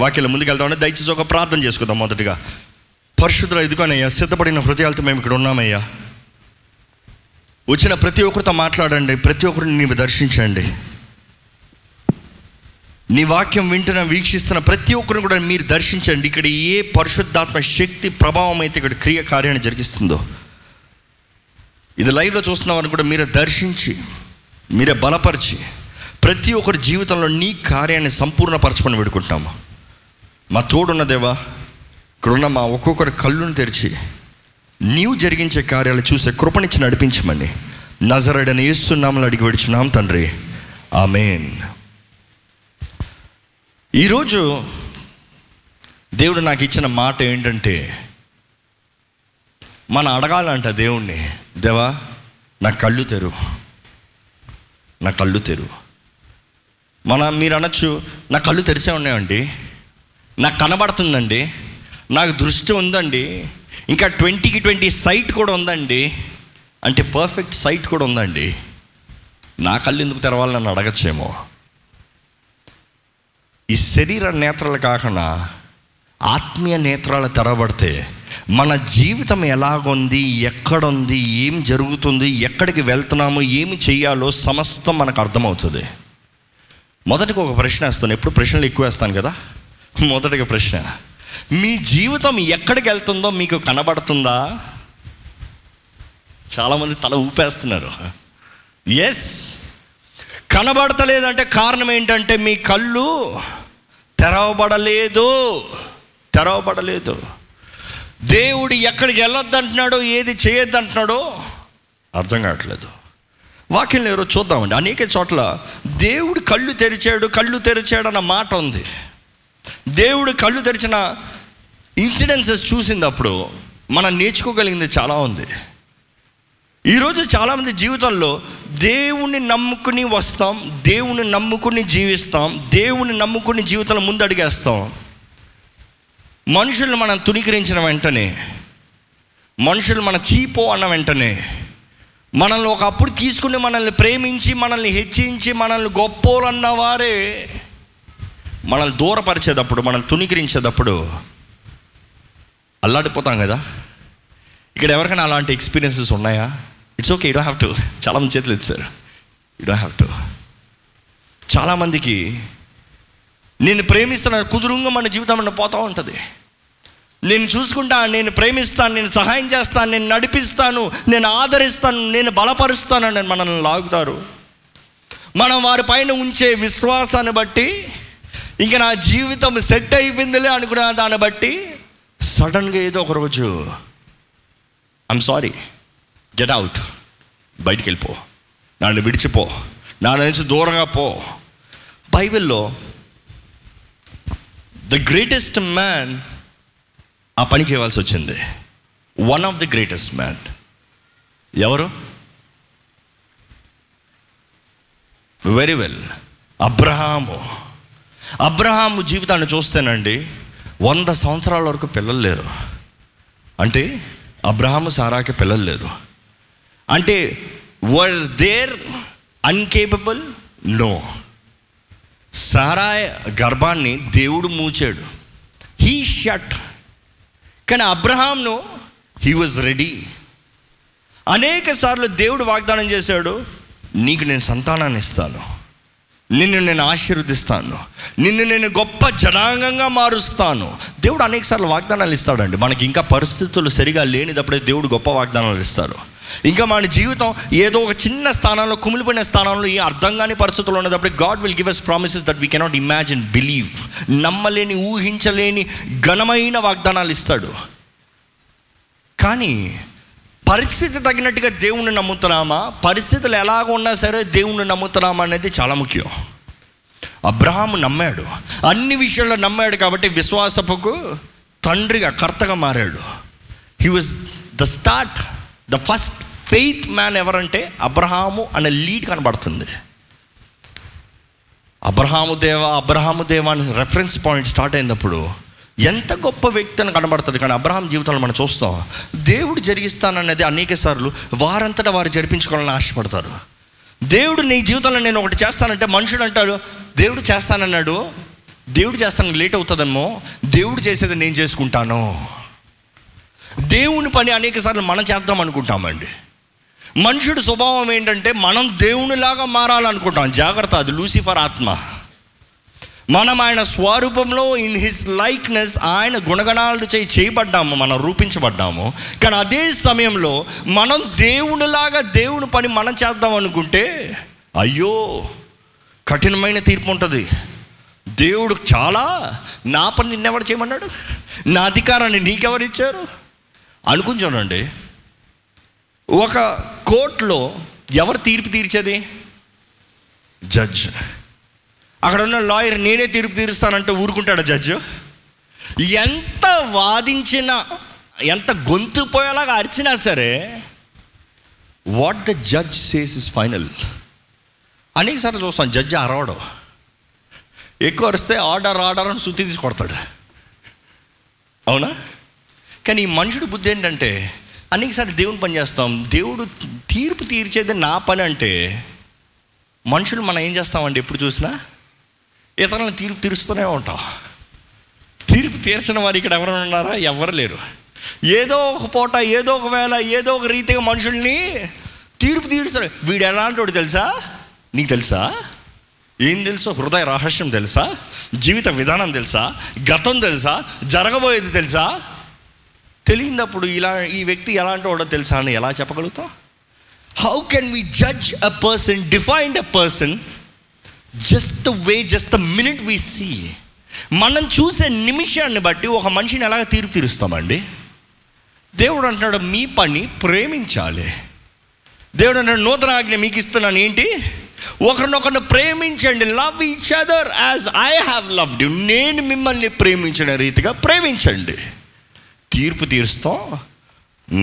వాక్యాల ముందుకెళ్తామంటే దయచేసి ఒక ప్రార్థన చేసుకుందాం మొదటిగా. పరిశుద్ధులు ఇదిగోనయ్యా సిద్ధపడిన హృదయాలతో మేము ఇక్కడ ఉన్నామయ్యా. వచ్చిన ప్రతి ఒక్కరితో మాట్లాడండి ప్రతి ఒక్కరిని నీవు దర్శించండి. నీ వాక్యం వింటున్న వీక్షిస్తున్న ప్రతి ఒక్కరిని కూడా మీరు దర్శించండి. ఇక్కడ ఏ పరిశుద్ధాత్మ శక్తి ప్రభావం అయితే ఇక్కడ క్రియ కార్యాన్ని జరిగిస్తుందో. ఇది లైవ్లో చూస్తున్న వారిని కూడా మీరే దర్శించి మీరే బలపరిచి ప్రతి ఒక్కరి జీవితంలో నీ కార్యాన్ని సంపూర్ణపరచమని పెడుకుంటున్నాము మా తోడున్న దేవా ఇక్కడున్న మా ఒక్కొక్కరి కళ్ళును తెరిచి నీవు జరిగించే కార్యాలు చూసే కృపనిచ్చి నడిపించమని నజరడని ఏస్తున్నామని అడిగి విడుచున్నాం తండ్రి. ఆమెన్. ఈరోజు దేవుడు నాకు ఇచ్చిన మాట ఏంటంటే మన అడగాలంట దేవుణ్ణి దేవా నా కళ్ళు తెరు నా కళ్ళు తెరు. మన మీరు అనొచ్చు నా కళ్ళు తెరిచే ఉన్నాయండి. నాకు కనబడుతుందండి. నాకు దృష్టి ఉందండి. ఇంకా ట్వంటీకి ట్వంటీ సైట్ కూడా ఉందండి. అంటే పర్ఫెక్ట్ సైట్ కూడా ఉందండి. నా కళ్ళు ఎందుకు తెరవాలని నన్ను అడగచ్చేమో. ఈ శరీర నేత్రాలు కాకుండా ఆత్మీయ నేత్రాలు తెరబడితే మన జీవితం ఎలాగుంది ఎక్కడుంది ఏం జరుగుతుంది ఎక్కడికి వెళ్తున్నాము ఏమి చేయాలో సమస్తం మనకు అర్థమవుతుంది. మొదటికి ఒక ప్రశ్న వేస్తాను. ఎప్పుడు ప్రశ్నలు ఎక్కువ వేస్తాను కదా? మొదటిగా ప్రశ్న. మీ జీవితం ఎక్కడికి వెళ్తుందో మీకు కనబడుతుందా? చాలామంది తల ఊపేస్తున్నారు. ఎస్ కనబడతలేదంటే కారణం ఏంటంటే మీ కళ్ళు తెరవబడలేదు. తెరవబడలేదు. దేవుడు ఎక్కడికి వెళ్ళొద్దంటున్నాడో ఏది చేయొద్దంటున్నాడో అర్థం కావట్లేదు. వాక్యం ఎవరో చూద్దామండి. అనేక చోట్ల దేవుడు కళ్ళు తెరిచాడు కళ్ళు తెరిచాడు అన్న మాట ఉంది. దేవుడు కళ్ళు తెరిచిన ఇన్సిడెన్సెస్ చూసినప్పుడు మనం నేర్చుకోగలిగింది చాలా ఉంది. ఈరోజు చాలామంది జీవితంలో దేవుణ్ణి నమ్ముకుని వస్తాం దేవుని నమ్ముకుని జీవిస్తాం దేవుని నమ్ముకుని జీవితంలో ముందు అడిగేస్తాం మనం తుణీకరించిన వెంటనే మనుషులు మన చీపో అన్న వెంటనే మనల్ని ఒకప్పుడు తీసుకుని మనల్ని ప్రేమించి మనల్ని హెచ్చించి మనల్ని గొప్పోలన్న వారే మనల్ని దూరపరిచేటప్పుడు మనల్ని తుణీకరించేటప్పుడు అల్లాడిపోతాం కదా. ఇక్కడ ఎవరికైనా అలాంటి ఎక్స్పీరియన్సెస్ ఉన్నాయా? It's okay you don't have to చాలామంది చేతులు ఇచ్చారు యూ డోంట్ హ్యావ్ టు చాలామందికి నేను ప్రేమిస్తున్న కుదురుంగా మన జీవితం పోతూ ఉంటుంది. నేను చూసుకుంటా నేను ప్రేమిస్తాను నేను సహాయం చేస్తాను నేను నడిపిస్తాను నేను ఆదరిస్తాను నేను బలపరుస్తాను అని మనల్ని లాగుతారు. మనం వారి పైన ఉంచే విశ్వాసాన్ని బట్టి ఇంకా నా జీవితం సెట్ అయిపోయిందిలే అనుకున్న దాన్ని బట్టి సడన్గా ఏదో ఒక రోజు ఐమ్ సారీ గెట్ అవుట్ బయటికి వెళ్ళిపో నన్ను విడిచిపో. నా నుంచి దూరంగా పో. బైబిల్లో ద గ్రేటెస్ట్ మ్యాన్ ఆ పని చేయవలసి వచ్చింది. One of the greatest man ఎవరు? Very well Abraham. అబ్రహాము జీవితాన్ని చూస్తేనండి వంద సంవత్సరాల వరకు పిల్లలు లేరు. అంటే అబ్రహాము సారాకి పిల్లలు లేరు. అంటే were there uncapable no Sarah గర్భాన్ని దేవుడు మూచాడు. హీ షట్ కానీ అబ్రహాంను హీ వాజ్ రెడీ అనేక సార్లు దేవుడు వాగ్దానం చేశాడు నీకు నేను సంతానాన్ని ఇస్తాను. నిన్ను నేను ఆశీర్వదిస్తాను. నిన్ను నేను గొప్ప జనాంగంగా మారుస్తాను. దేవుడు అనేకసార్లు వాగ్దానాలు ఇస్తాడండి. మనకి ఇంకా పరిస్థితులు సరిగా లేనిదప్పుడే దేవుడు గొప్ప వాగ్దానాలు ఇస్తాడు. ఇంకా మన జీవితం ఏదో ఒక చిన్న స్థానంలో కుమిలిపోయిన స్థానంలో ఈ అర్థం కాని పరిస్థితులు ఉన్నప్పుడు God will give us promises that we cannot imagine believe నమ్మలేని ఊహించలేని ఘనమైన వాగ్దానాలు ఇస్తాడు. కానీ పరిస్థితి తగినట్టుగా దేవుణ్ణి నమ్ముతున్నామా? పరిస్థితులు ఎలాగ ఉన్నా సరే దేవుణ్ణి నమ్ముతున్నామా అనేది చాలా ముఖ్యం. అబ్రహాము నమ్మాడు. అన్ని విషయాల్లో నమ్మాడు కాబట్టి విశ్వాసపుకు తండ్రిగా కర్తగా మారాడు. He was the start the first faith man ఎవరంటే అబ్రహాము అనే లీడ్ కనబడుతుంది. అబ్రహాము దేవ అబ్రహాము దేవ అని రెఫరెన్స్ పాయింట్ స్టార్ట్ అయినప్పుడు ఎంత గొప్ప వ్యక్తి అని కనబడుతుంది కానీ అబ్రహాం జీవితంలో మనం చూస్తాం దేవుడు జరిగిస్తానన్నది అనేక సార్లు వారంతటా వారు జరిపించుకోవాలని ఆశపడతారు. దేవుడు నీ జీవితంలో నేను ఒకటి చేస్తానంటే మనుషుడు అంటాడు దేవుడు చేస్తానన్నాడు దేవుడు చేస్తానికి లేట్ అవుతుందేమో దేవుడు చేసేది నేను చేసుకుంటాను. దేవుని పని అనేక సార్లు మనం చేద్దాం అనుకుంటామండి. మనుషుడి స్వభావం ఏంటంటే మనం దేవునిలాగా మారాలనుకుంటాం. జాగ్రత్త అది లూసిఫర్ ఆత్మ. మనం ఆయన స్వరూపంలో ఇన్ హిస్ లైక్నెస్ ఆయన గుణగణాలు చేయి చేయబడ్డాము మనం రూపించబడ్డాము. కానీ అదే సమయంలో మనం దేవునిలాగా దేవుని పని మనం చేద్దాం అనుకుంటే అయ్యో కఠినమైన తీర్పు ఉంటుంది. దేవుడు చాలా నా పని నిన్నెవరు చేయమన్నాడు? నా అధికారాన్ని నీకెవరు ఇచ్చారు? అనుకుని చూడండి. ఒక కోర్టులో ఎవరు తీర్పు తీర్చేది? జడ్జ్. అక్కడ ఉన్న లాయర్ నేనే తీర్పు తీరుస్తానంటే ఊరుకుంటాడు జడ్జి? ఎంత వాదించినా ఎంత గొంతు పోయేలాగా అరిచినా సరే what the judge says is final అనేక సార్లు చూస్తాం జడ్జి అరవడం. ఎక్కువ అరిస్తే ఆర్డర్ ఆర్డర్ అని సుత్తి తీసి కొడతాడు. అవునా? కానీ ఈ మనుషుడి బుద్ధి ఏంటంటే అనేకసార్లు దేవుని పని చేస్తాం. దేవుడు తీర్పు తీర్చేది నా పని అంటే మనుషులు మనం ఏం చేస్తామండి ఎప్పుడు చూసినా? ఇతరులను తీర్పు తీరుస్తూనే ఉంటాం. తీర్పు తీర్చిన వారు ఇక్కడ ఎవరైనా ఉన్నారా? ఎవరు లేరు. ఏదో ఒక పూట ఏదో ఒక వేళ ఏదో ఒక రీతిగా మనుషుల్ని తీర్పు తీరుస్తాడు. వీడు ఎలాంటి తెలుసా? నీకు తెలుసా? ఏం తెలుసో? హృదయ రహస్యం తెలుసా? జీవిత విధానం తెలుసా? గతం తెలుసా? జరగబోయేది తెలుసా? తెలియనప్పుడు ఇలా ఈ వ్యక్తి ఎలాంటి వాడో తెలుసా అని ఎలా చెప్పగలుగుతాం? How can we judge a person defined a person just the way just the minute we see మనం చూసే నిమిషాన్ని బట్టి ఒక మనిషిని ఎలాగ తీర్పు తీరుస్తామండి? దేవుడు అంటున్నాడు మీ పని ప్రేమించాలి. దేవుడు అన్నాడు నూతన ఆజ్ఞ మీకు ఇస్తున్నాను. ఏంటి? ఒకరినొకరిని ప్రేమించండి. Love each other as I have loved you నేను మిమ్మల్ని ప్రేమించిన రీతిగా ప్రేమించండి. తీర్పు తీరుస్తాం.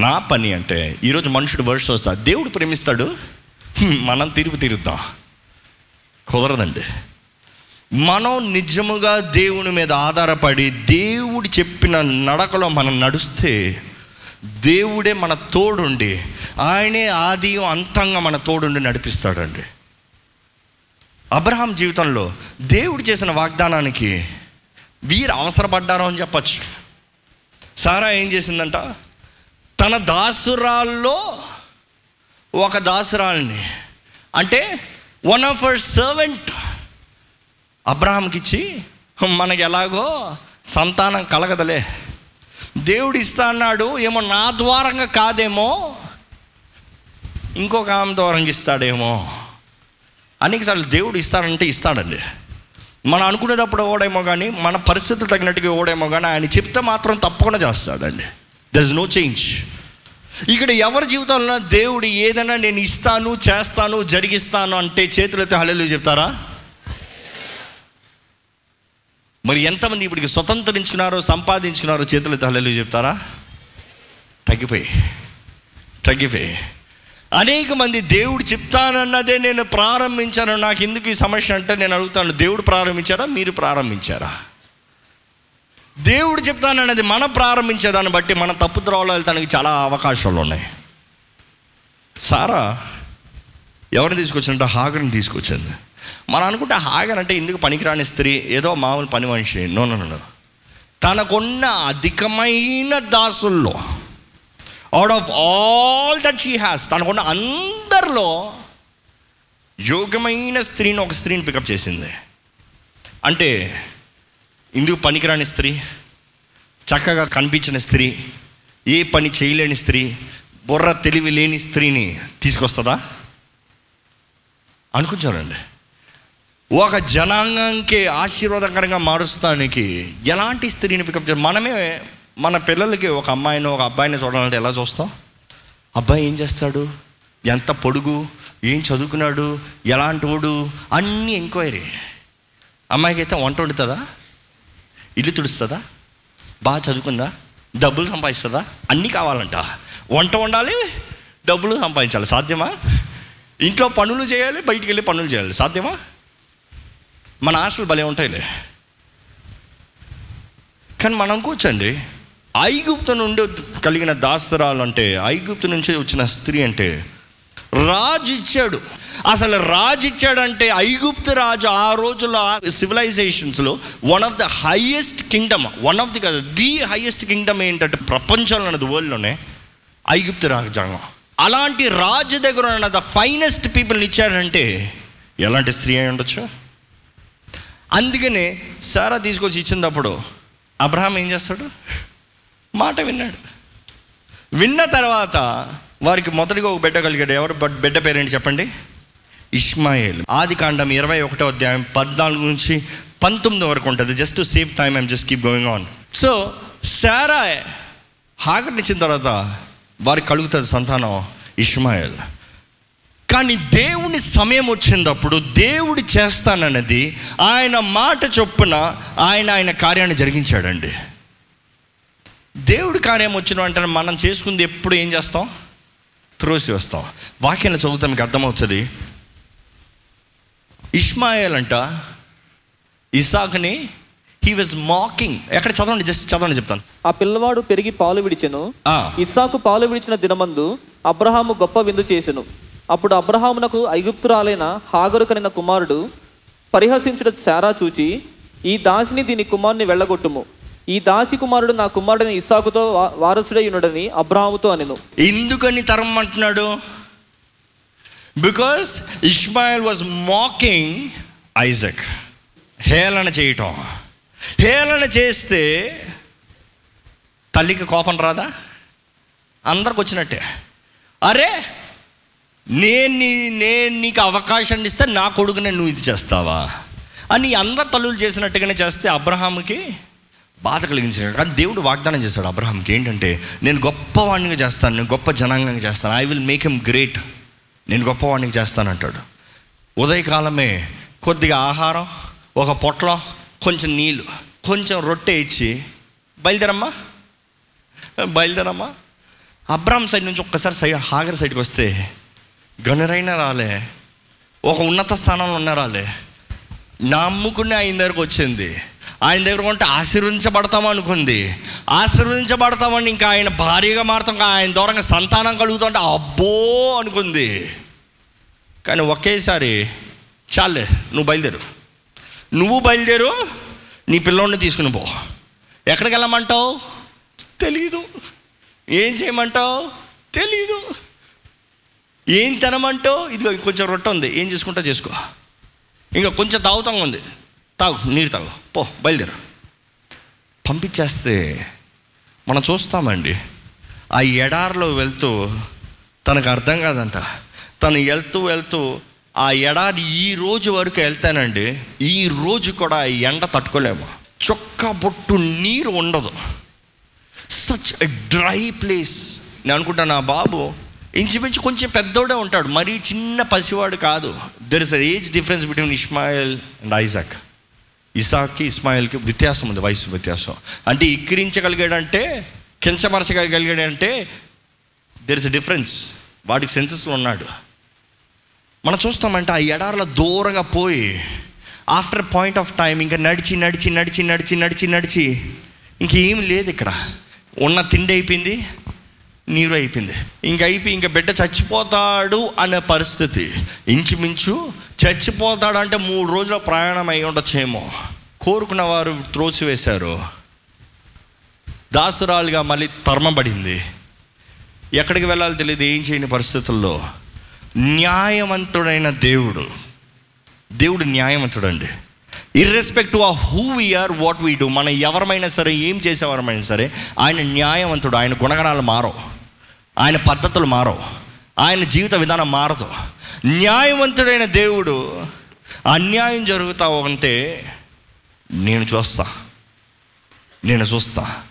నా పని అంటే ఈరోజు మనుషుడు వర్షం వస్తా దేవుడు ప్రేమిస్తాడు? మనం తీర్పు తీరుద్దాం. కుదరదండి. మనం నిజముగా దేవుని మీద ఆధారపడి దేవుడు చెప్పిన నడకలో మనం నడుస్తే దేవుడే మన తోడుండి ఆయనే ఆది అంతంగా మన తోడుండి నడిపిస్తాడండి. అబ్రహాం జీవితంలో దేవుడు చేసిన వాగ్దానానికి వీరు అవసరపడ్డారు అని చెప్పచ్చు. సారా ఏం చేసిందంట? తన దాసురాల్లో ఒక దాసురాల్ని అంటే వన్ ఆఫ్ అవర్ సర్వెంట్ అబ్రహాంకి ఇచ్చి మనకి ఎలాగో సంతానం కలగదలే. దేవుడు ఇస్తా అన్నాడు ఏమో నా ద్వారంగా కాదేమో ఇంకొక ఆమె ద్వారంగా ఇస్తాడేమో. అనేకసార్లు దేవుడు ఇస్తాడంటే ఇస్తాడండి. మనం అనుకునేటప్పుడు ఓడేమో కానీ మన పరిస్థితులు తగినట్టుగా ఓడేమో కానీ ఆయన చెప్తే మాత్రం తప్పకుండా చేస్తాడండి. దర్ ఇస్ నో చేంజ్ ఇక్కడ ఎవరి జీవితంలో దేవుడు ఏదైనా నేను ఇస్తాను చేస్తాను జరిగిస్తాను అంటే చేతులైతే హల్లెలూయా చెప్తారా? మరి ఎంతమంది ఇప్పటికి స్వతంత్రించుకున్నారో సంపాదించుకున్నారో చేతులైతే హల్లెలూయా చెప్తారా? తగ్గిపోయి తగ్గిపోయి. అనేక మంది దేవుడు చెప్తానన్నదే నేను ప్రారంభించాను నాకు ఎందుకు ఈ సమస్య అంటే నేను అడుగుతాను దేవుడు ప్రారంభించారా? మీరు ప్రారంభించారా? దేవుడు చెప్తానన్నది మనం ప్రారంభించేదాన్ని బట్టి మన తప్పు త్రోవలో వెళ్తానికి చాలా అవకాశాలు ఉన్నాయి. సారా ఎవరిని తీసుకొచ్చిందంటే హాగర్ని తీసుకొచ్చింది మనం అనుకుంటే హాగర్ అంటే ఎందుకు పనికిరాని స్త్రీ ఏదో మామూలు పని మనిషి. నో నో నో తనకున్న అధికమైన దాసుల్లో out of all that she has తనకున్న అందరిలో యోగ్యమైన స్త్రీని ఒక స్త్రీని పికప్ చేసింది. అంటే ఇందుకు పనికిరాని స్త్రీ చక్కగా కనిపించిన స్త్రీ ఏ పని చేయలేని స్త్రీ బుర్ర తెలివి లేని స్త్రీని తీసుకొస్తుందా? అనుకుంటానండి ఒక జనాంగానికి ఆశీర్వాదకరంగా మారుస్తానికి ఎలాంటి స్త్రీని పికప్ చేయాలి? మనమే మన పిల్లలకి ఒక అమ్మాయిని ఒక అబ్బాయిని చూడాలంటే ఎలా చూస్తాం? అబ్బాయి ఏం చేస్తాడు? ఎంత పొడుగు? ఏం చదువుకున్నాడు? ఎలాంటి వాడు? అన్నీ ఎంక్వైరీ. అమ్మాయికి అయితే వంట వండుతుందా? ఇల్లు తుడుస్తుందా? బాగా చదువుకుందా? డబ్బులు సంపాదిస్తుందా? అన్నీ కావాలంట. వంట వండాలి డబ్బులు సంపాదించాలి. సాధ్యమా? ఇంట్లో పనులు చేయాలి బయటికి వెళ్ళి పనులు చేయాలి. సాధ్యమా? మన ఆశలు భలే ఉంటాయిలే. కానీ మనం అనుకోవచ్చండి ఐగుప్తు నుండి కలిగిన దాసరాలు అంటే ఐగుప్తు నుంచి వచ్చిన స్త్రీ అంటే రాజు ఇచ్చాడు అసలు రాజు ఇచ్చాడంటే ఐగుప్తు రాజు ఆ రోజుల్లో సివిలైజేషన్స్లో one of the highest kingdom one of the కదా ది హైయెస్ట్ కింగ్డమ్ ఏంటంటే ప్రపంచంలో ఉన్నది వరల్డ్లోనే ఐగుప్తు రాజ్యాంగం అలాంటి రాజు దగ్గర ఉన్న ద ఫైనెస్ట్ పీపుల్ని ఇచ్చాడంటే ఎలాంటి స్త్రీ అయి ఉండొచ్చు? అందుకనే సారా తీసుకొచ్చి ఇచ్చినప్పుడు అబ్రహాం ఏం చేస్తాడు? మాట విన్నాడు. విన్న తర్వాత వారికి మొదటిగా ఒక బిడ్డ కలిగాడు. ఎవరు? బట్- బిడ్డ పేరేంటి చెప్పండి? ఇష్మాయిల్. ఆది కాండం ఇరవై ఒకటో అధ్యాయం పద్నాలుగు నుంచి పంతొమ్మిది వరకు ఉంటుంది. Just to save time I'm just keep going on. So Sarah హాగర్నిచ్చిన తర్వాత వారికి కలుగుతుంది సంతానం ఇష్మాయిల్. కానీ దేవుని సమయం వచ్చినప్పుడు దేవుడు చేస్తానన్నది ఆయన మాట చొప్పున ఆయన ఆయన కార్యాన్ని జరిగించాడండి. దేవుడి కార్యం వచ్చిన అంటే మనం చేసుకుంది ఎప్పుడు ఏం చేస్తాం? త్రోసి వస్తాం వాక్యాన్ని చదువుతాం మీకు అర్థమవుతుంది. ఇష్మాయేల్ అంట ఇసాక్ని హీ వాజ్ మాకింగ్ ఎక్కడ చదవండి జస్ట్ చదవండి చెప్తాను. ఆ పిల్లవాడు పెరిగి పాలు విడిచెను. ఇస్సాకు పాలు విడిచిన దినమందు అబ్రహాము గొప్ప విందు చేసెను. అప్పుడు అబ్రహామునకు ఐగుప్తురాలైన హాగరు కనిన కుమారుడు పరిహసించుట శారా చూచి ఈ దాసిని దీని కుమారుని వెళ్ళగొట్టుము. ఈ దాసి కుమారుడు నా కుమారుడిని ఇస్సాకుతో వారసుడై ఉన్నాడని అబ్రాహాముతో అనెను. ఎందుకని తరం అంటున్నాడు? Because Ishmael was mocking Isaac హేళన చేయటం. హేళన చేస్తే తల్లికి కోపం రాదా? అందరికి వచ్చినట్టే. అరే నేను నీ నేను నీకు అవకాశాన్ని ఇస్తే నా కొడుకునే నువ్వు ఇది చేస్తావా? అని అందరు తల్లులు చేసినట్టుగానే చేస్తే అబ్రహాంకి బాధ కలిగించాడు. కానీ దేవుడు వాగ్దానం చేశాడు అబ్రహాంకి ఏంటంటే నేను గొప్పవాడినిగా చేస్తాను నేను గొప్ప జనాంగంగా చేస్తాను. I will make him great నేను గొప్పవాణ్ణిగా చేస్తాను అంటాడు. ఉదయకాలమే కొద్దిగా ఆహారం ఒక పొట్లం కొంచెం నీళ్ళు కొంచెం రొట్టె ఇచ్చి బయలుదేరమ్మా. బయలుదేరమ్మా. అబ్రామ్ సైడ్ నుంచి ఒక్కసారి సైడ్ హాగర్ సైడ్కి వస్తే గనురైన రాలే ఒక ఉన్నత స్థానంలో ఉన్న రాలే అమ్ముకునే ఆయన దగ్గరకు వచ్చింది. ఆయన దగ్గర ఉంటే ఆశీర్వదించబడతాం అనుకుంది. ఆశీర్వదించబడతామని ఇంకా ఆయన భారీగా మారుతాం ఆయన దూరంగా సంతానం కలుగుతుంటే అబ్బో అనుకుంది. కానీ ఒకేసారి చాలే నువ్వు బయలుదేరు. నువ్వు బయలుదేరు నీ పిల్లోడిని తీసుకుని పో. ఎక్కడికి వెళ్ళమంటావు? తెలీదు. ఏం చేయమంటావు? తెలీదు. ఏం తినమంటావు? ఇదిగో కొంచెం రొట్టె ఉంది. ఏం చేసుకుంటా చేసుకో. ఇంకా కొంచెం తాగుతాం ఉంది. తాగు నీరు తాగు. పో బయలుదేరు. పంపించేస్తే మనం చూస్తామండి. ఆ ఎడారిలో వెళ్తూ తనకు అర్థం కాదంట. తను వెళ్తూ వెళ్తూ ఆ ఎడారి ఈ రోజు వరకు వెళ్తానండి. ఈ రోజు కూడా ఆ ఎండ తట్టుకోలేము. చొక్క బొట్టు నీరు ఉండదు. సచ్ డ్రై ప్లేస్ నేను అనుకుంటాను నా బాబు ఇంచుమించు కొంచెం పెద్దోడే ఉంటాడు. మరీ చిన్న పసివాడు కాదు. There is age difference between Ishmael and Isaac ఇసాక్కి ఇస్మాయిల్కి వ్యత్యాసం ఉంది వయసు వ్యత్యాసం. అంటే ఇక్కిరించగలిగాడంటే కించమరచగలిగాడంటే దెర్ ఇస్ డిఫరెన్స్ వాడికి సెన్సెస్లో ఉన్నాడు. మనం చూస్తామంటే ఆ ఎడారిలో దూరంగా పోయి ఆఫ్టర్ పాయింట్ ఆఫ్ టైం ఇంకా నడిచి నడిచి నడిచి నడిచి నడిచి నడిచి ఇంకేం లేదు ఇక్కడ. ఉన్న తిండి అయిపోయింది నీరు అయిపోయింది. ఇంక అయిపోయి ఇంకా బిడ్డ చచ్చిపోతాడు అనే పరిస్థితి. ఇంచుమించు చచ్చిపోతాడంటే మూడు రోజుల ప్రయాణం అయి ఉండొచ్చేమో. కోరుకున్న వారు త్రోసివేశారు. దాసురాలుగా మళ్ళీ తర్మబడింది ఎక్కడికి వెళ్ళాలో తెలియదు ఏం చేయని పరిస్థితుల్లో. న్యాయవంతుడైన దేవుడు. దేవుడు న్యాయవంతుడండి. Irrespective of who we are what we do మనం ఎవరమైనా సరే ఏం చేసేవారమైనా సరే ఆయన న్యాయవంతుడు ఆయన గుణగణాలు మారవు. ఆయన పద్ధతులు మారవు. ఆయన జీవిత విధానం మారదు. న్యాయవంతుడైన దేవుడు అన్యాయం జరుగుతా ఉంటే నేను చూస్తా. నేను చూస్తా.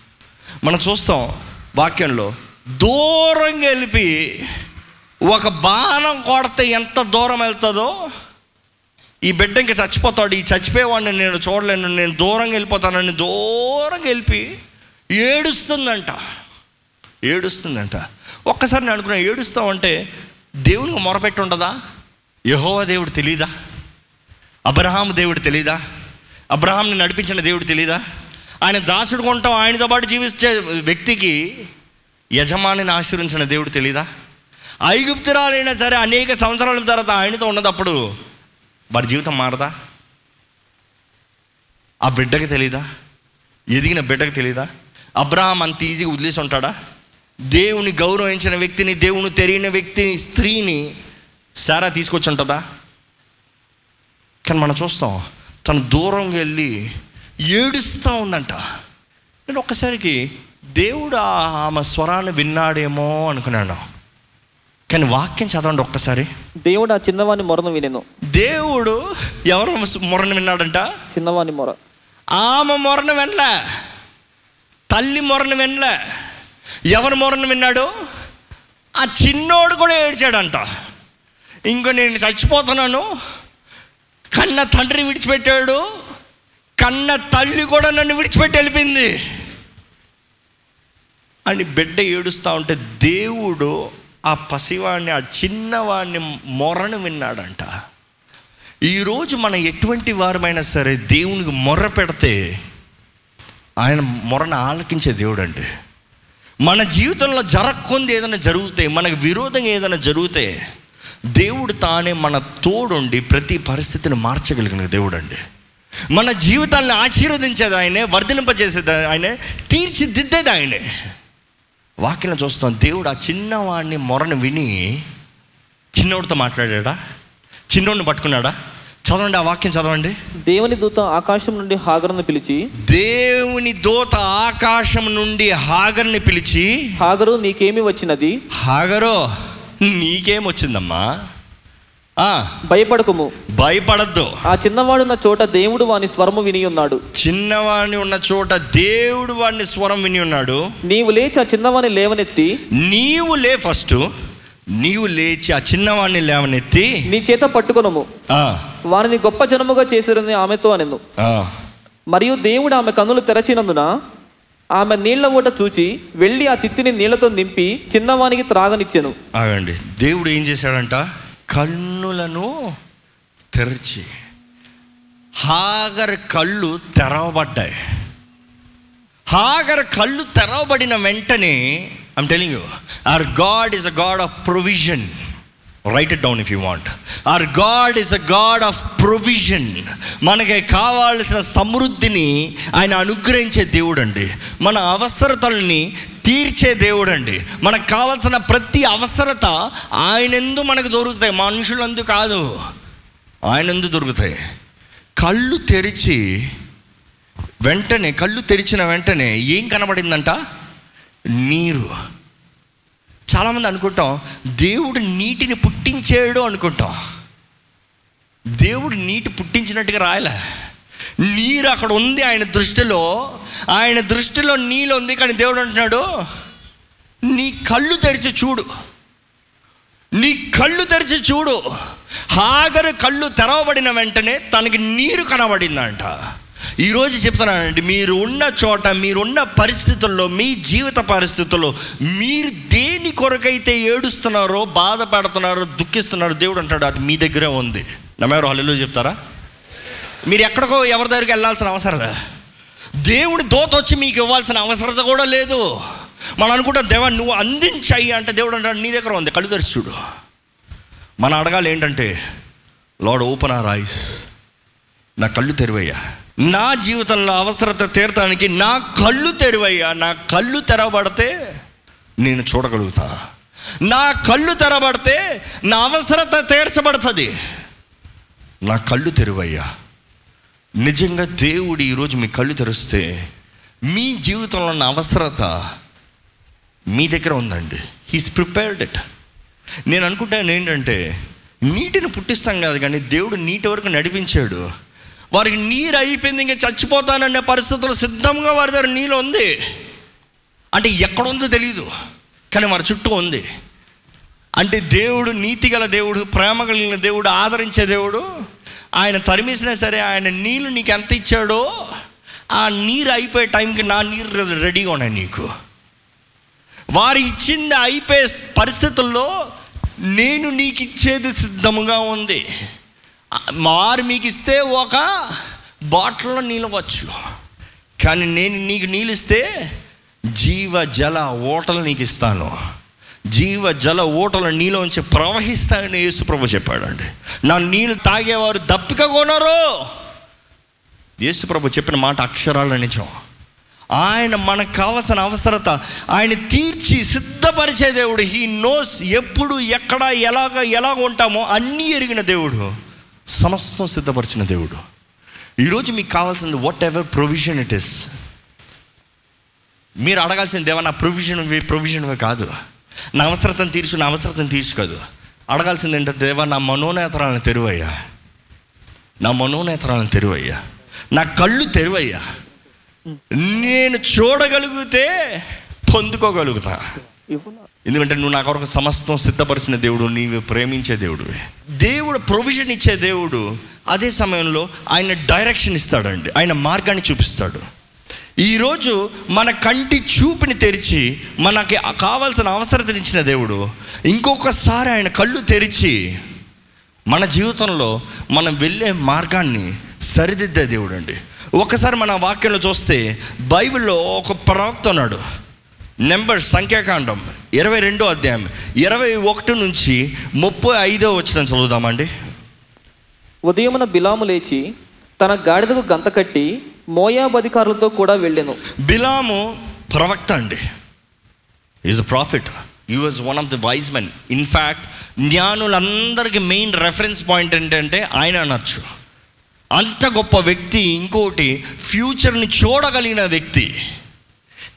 మనం చూస్తాం వాక్యంలో దూరంగా గెలిపి ఒక బాణం కొడితే ఎంత దూరం వెళ్తుందో ఈ బిడ్డ ఇంక చచ్చిపోతాడు ఈ చచ్చిపోయేవాడిని నేను చూడలేను నేను దూరంగా వెళ్ళిపోతానని దూరంగా వెళ్ళిపి ఏడుస్తుందంట. ఏడుస్తుందంట. ఒక్కసారి నేను అనుకున్నా ఏడుస్తావంటే దేవునికి మొరపెట్టి ఉండదా? యహోవా దేవుడు తెలీదా? అబ్రహాం దేవుడు తెలీదా? అబ్రహాంని నడిపించిన దేవుడు తెలీదా? ఆయన దాసుడు కొంటాం ఆయనతో పాటు జీవించే వ్యక్తికి యజమానిని ఆశ్రయించిన దేవుడు తెలీదా? ఐగుప్తురాలైనా సరే అనేక సంవత్సరాల తర్వాత ఆయనతో ఉన్నదప్పుడు వారి జీవితం మారదా? ఆ బిడ్డకి తెలీదా? ఎదిగిన బిడ్డకి తెలీదా? అబ్రహాం అంత ఈజీగా వదిలేసి ఉంటాడా? దేవుని గౌరవించిన వ్యక్తిని దేవుని తెలియని వ్యక్తిని స్త్రీని సారా తీసుకొచ్చి ఉంటుందా కానీ మనం చూస్తాం తను దూరంగా వెళ్ళి ఏడుస్తూ ఉందంట. నేను ఒక్కసారికి దేవుడు ఆమె స్వరాన్ని విన్నాడేమో అనుకున్నాను. కానీ వాక్యం చదవండి ఒక్కసారి. దేవుడు ఆ చిన్నవాని మొరను వినెను. దేవుడు ఎవరు మొరను విన్నాడంట? చిన్నవాని మొర. ఆమె మొరను వినలే. తల్లి మొరను వినలే. ఎవరి మొరను విన్నాడు? ఆ చిన్నోడు కూడా ఏడ్చాడంట. ఇంకో నేను చచ్చిపోతున్నాను. కన్న తండ్రి విడిచిపెట్టాడు. కన్న తల్లి కూడా నన్ను విడిచిపెట్టి వెళ్ళిపోయింది. అని బిడ్డ ఏడుస్తూ ఉంటే దేవుడు ఆ పసివాడిని ఆ చిన్నవాడిని మొరను విన్నాడంట. ఈరోజు మనం ఎటువంటి వారమైనా సరే దేవునికి మొర్ర పెడితే ఆయన మొరను ఆలకించే దేవుడు అండి మన జీవితంలో జరగకుంది ఏదైనా జరిగితే మనకు విరోధంగా ఏదైనా జరిగితే దేవుడు తానే మన తోడుండి ప్రతి పరిస్థితిని మార్చగలిగిన దేవుడు అండి మన జీవితాన్ని ఆశీర్వదించేది ఆయనే వర్ధలింపజేసేది ఆయనే తీర్చిదిద్దేది ఆయనే. వాక్యం చూస్తాం దేవుడు ఆ చిన్నవాడిని మొరను విని చిన్నోడితో మాట్లాడాడా? చిన్నోడిని పట్టుకున్నాడా? చదవండి ఆ వాక్యం చదవండి. దేవుని దూత ఆకాశం నుండి హాగరును పిలిచి దేవుని దోత ఆకాశం నుండి హాగర్ని పిలిచి హాగరు నీకేమి వచ్చినది? హాగరో నీకేం వచ్చిందమ్మా? ఆ, భయపడకుము. భయపడద్దు. ఆ చిన్నవాడున్న చోట దేవుడు వాని స్వరము విని ఉన్నాడు. చిన్నవాడిని ఉన్న చోట దేవుడు వాడిని స్వరం విని ఉన్నాడు. నీవు లేచి ఆ చిన్నవాని లేవనెత్తి నీవు లే ఫస్ట్. నీవు లేచి ఆ చిన్నవాడిని లేవనెత్తి నీ చేత పట్టుకొనము. వారిని గొప్ప జనముగా చేసిరని ఆమెతో అనెను. మరియు దేవుడు ఆమె కన్నులు తెరచినందున ఆమె నీళ్ళ ఊట చూచి వెళ్ళి ఆ తిత్తిని నీళ్ళతో నింపి చిన్నవానికి త్రాగనిచ్చెను. ఆగండి. దేవుడు ఏం చేశాడంట? కన్నులను తెరిచి హాగర్ కళ్ళు తెరవబడ్డాయి. హాగర్ కళ్ళు తెరవబడిన వెంటనే I'm telling you our God is a God of provision write it down if you want our God is a God of provision మనకి కావాల్సిన సమృద్ధిని ఆయన అనుగ్రహించే దేవుడు అండి మన అవసరతల్ని తీర్చే దేవుడు అండి మనకు కావాల్సిన ప్రతి అవసరత ఆయనందు మనకు దొరుకుతాయి. మనుషులందు కాదు. ఆయనందు దొరుకుతాయి. కళ్ళు తెరిచి వెంటనే కళ్ళు తెరిచిన వెంటనే ఏం కనబడిందంట? నీరు చాలామంది అనుకుంటాం దేవుడు నీటిని పుట్టించాడు అనుకుంటాం. దేవుడు నీటి పుట్టించినట్టుగా రాయలే? నీరు అక్కడ ఉంది ఆయన దృష్టిలో ఆయన దృష్టిలో నీళ్ళు ఉంది కానీ దేవుడు అంటున్నాడు నీ కళ్ళు తెరిచి చూడు. నీ కళ్ళు తెరిచి చూడు. హాగరు కళ్ళు తెరవబడిన వెంటనే తనకి నీరు కనబడిందంట. ఈరోజు చెప్తున్నానండి మీరు ఉన్న చోట మీరున్న పరిస్థితుల్లో మీ జీవిత పరిస్థితుల్లో మీరు దేని కొరకైతే ఏడుస్తున్నారో బాధపడుతున్నారో దుఃఖిస్తున్నారో దేవుడు అంటాడు అది మీ దగ్గరే ఉంది. నమ్మెవరు హల్లు చెప్తారా? మీరు ఎక్కడికో ఎవరి దగ్గరికి వెళ్ళాల్సిన అవసరం దేవుడి దోత వచ్చి మీకు ఇవ్వాల్సిన అవసరత కూడా లేదు. మనం అనుకుంటాం దేవా నువ్వు అందించాయి అంటే దేవుడు అంటాడు నీ దగ్గర ఉంది కళ్ళు తెరిచి చూడు. మన అడగాలి ఏంటంటే లార్డ్ ఓపెన్ ఆర్ ఐస్. నా కళ్ళు తెరివయ్యా నా జీవితంలో అవసరత తీరటానికి నా కళ్ళు తెరివయ్యా. నా కళ్ళు తెరవబడితే నేను చూడగలుగుతా. నా కళ్ళు తెరబడితే నా అవసరత తీర్చబడుతుంది. నా కళ్ళు తెరువయ్యా. నిజంగా దేవుడు ఈరోజు మీ కళ్ళు తెరిస్తే మీ జీవితంలో ఉన్న అవసరత మీ దగ్గర ఉందండి. హీస్ ప్రిపేర్డ్ ఇట్ నేను అనుకుంటాను ఏంటంటే నీటిని పుట్టిస్తాం కాదు కానీ దేవుడు నీటి వరకు నడిపించాడు. వారికి నీరు అయిపోయింది ఇంకా చచ్చిపోతాననే పరిస్థితుల్లో సిద్ధంగా వారి దగ్గర నీళ్ళు ఉంది. అంటే ఎక్కడ ఉందో తెలియదు కానీ వారి చుట్టూ ఉంది. అంటే దేవుడు నీతి గల దేవుడు ప్రేమ కలిగిన దేవుడు ఆదరించే దేవుడు ఆయన తరిమేసినా సరే ఆయన నీళ్ళు నీకు ఎంత ఇచ్చాడో ఆ నీరు అయిపోయే టైంకి నా నీరు రెడీగా ఉన్నాయి నీకు. వారు ఇచ్చింది అయిపోయే పరిస్థితుల్లో నేను నీకు ఇచ్చేది సిద్ధముగా ఉంది. మారు మీకు ఇస్తే ఒక బాటిల్లో నీళ్ళవచ్చు కానీ నేను నీకు నీళ్ళు ఇస్తే జీవ జల ఓటలు నీకు ఇస్తాను. జీవ జల ఓటలు నీలోంచి ప్రవహిస్తాయని యేసుప్రభు చెప్పాడండి. నా నీళ్ళు తాగేవారు దప్పిక కొనరు. యేసుప్రభు చెప్పిన మాట అక్షరాల నిజం. ఆయన మనకు కావలసిన అవసరత ఆయన తీర్చి సిద్ధపరిచే దేవుడు. హీ నోస్ ఎప్పుడు ఎక్కడ ఎలాగ ఎలాగ ఉంటామో అన్నీ ఎరిగిన దేవుడు. సమస్తం సిద్ధపరిచిన దేవుడు. ఈరోజు మీకు కావాల్సింది whatever provision it is మీరు అడగాల్సిన దేవా నా ప్రొవిజన్ ప్రొవిజన్ కాదు. నా అవసరతను తీర్చు నా అవసరతను తీర్చు కాదు. అడగాల్సింది ఏంటంటే దేవా నా మనోనేతరాలను తెరువయ్యా. నా మనోనేతరాలను తెరువయ్యా. నా కళ్ళు తెరువయ్యా. నేను చూడగలిగితే పొందుకోగలుగుతా. ఎందుకంటే నువ్వు నా కొరకు సమస్తం సిద్ధపరిచిన దేవుడు నీవు ప్రేమించే దేవుడు దేవుడు ప్రొవిజన్ ఇచ్చే దేవుడు అదే సమయంలో ఆయన డైరెక్షన్ ఇస్తాడండి. ఆయన మార్గాన్ని చూపిస్తాడు. ఈరోజు మన కంటి చూపుని తెరిచి మనకి కావాల్సిన అవసరతనిచ్చిన దేవుడు ఇంకొకసారి ఆయన కళ్ళు తెరిచి మన జీవితంలో మనం వెళ్ళే మార్గాన్ని సరిదిద్దే దేవుడు అండి ఒకసారి మన వాక్యంలో చూస్తే బైబిల్లో ఒక ప్రవక్త ఉన్నాడు. నెంబర్ సంఖ్యాకాండం ఇరవై రెండో అధ్యాయం ఇరవై ఒకటి నుంచి ముప్పై ఐదో వచ్చిన చదువుదామండి ఉదయమున బిలాము లేచి తన గాడిదకు గంత కట్టి మోయాబ్ అధికారులతో కూడా వెళ్ళెను. బిలాము ప్రవక్త అండి is a prophet you was one of the wise men in fact జ్ఞానులందరికీ main reference point ఏంటంటే ఆయన అనొచ్చు. అంత గొప్ప వ్యక్తి ఇంకోటి ఫ్యూచర్ని చూడగలిగిన వ్యక్తి.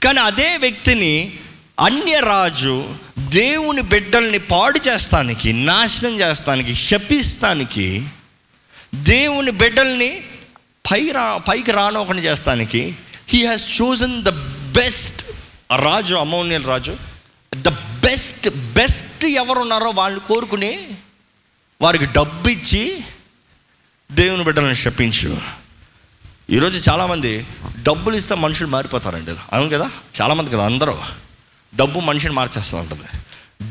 కానీ అదే వ్యక్తిని అన్యరాజు దేవుని బిడ్డల్ని పాడు చేస్తానికి నాశనం చేస్తానికి శపిస్తానికి దేవుని బిడ్డల్ని పై రా పైకి రానోకని చేస్తానికి he has chosen the best రాజు అమౌన్యల్ రాజు. ద బెస్ట్ బెస్ట్ ఎవరున్నారో వాళ్ళు కోరుకుని వారికి డబ్బు ఇచ్చి దేవుని బిడ్డలను శపించు. ఈరోజు చాలామంది డబ్బులు ఇస్తే మనుషులు మారిపోతారండి. అవును కదా? చాలామంది కదా అందరూ. డబ్బు మనిషిని మార్చేస్తూ ఉంటుంది.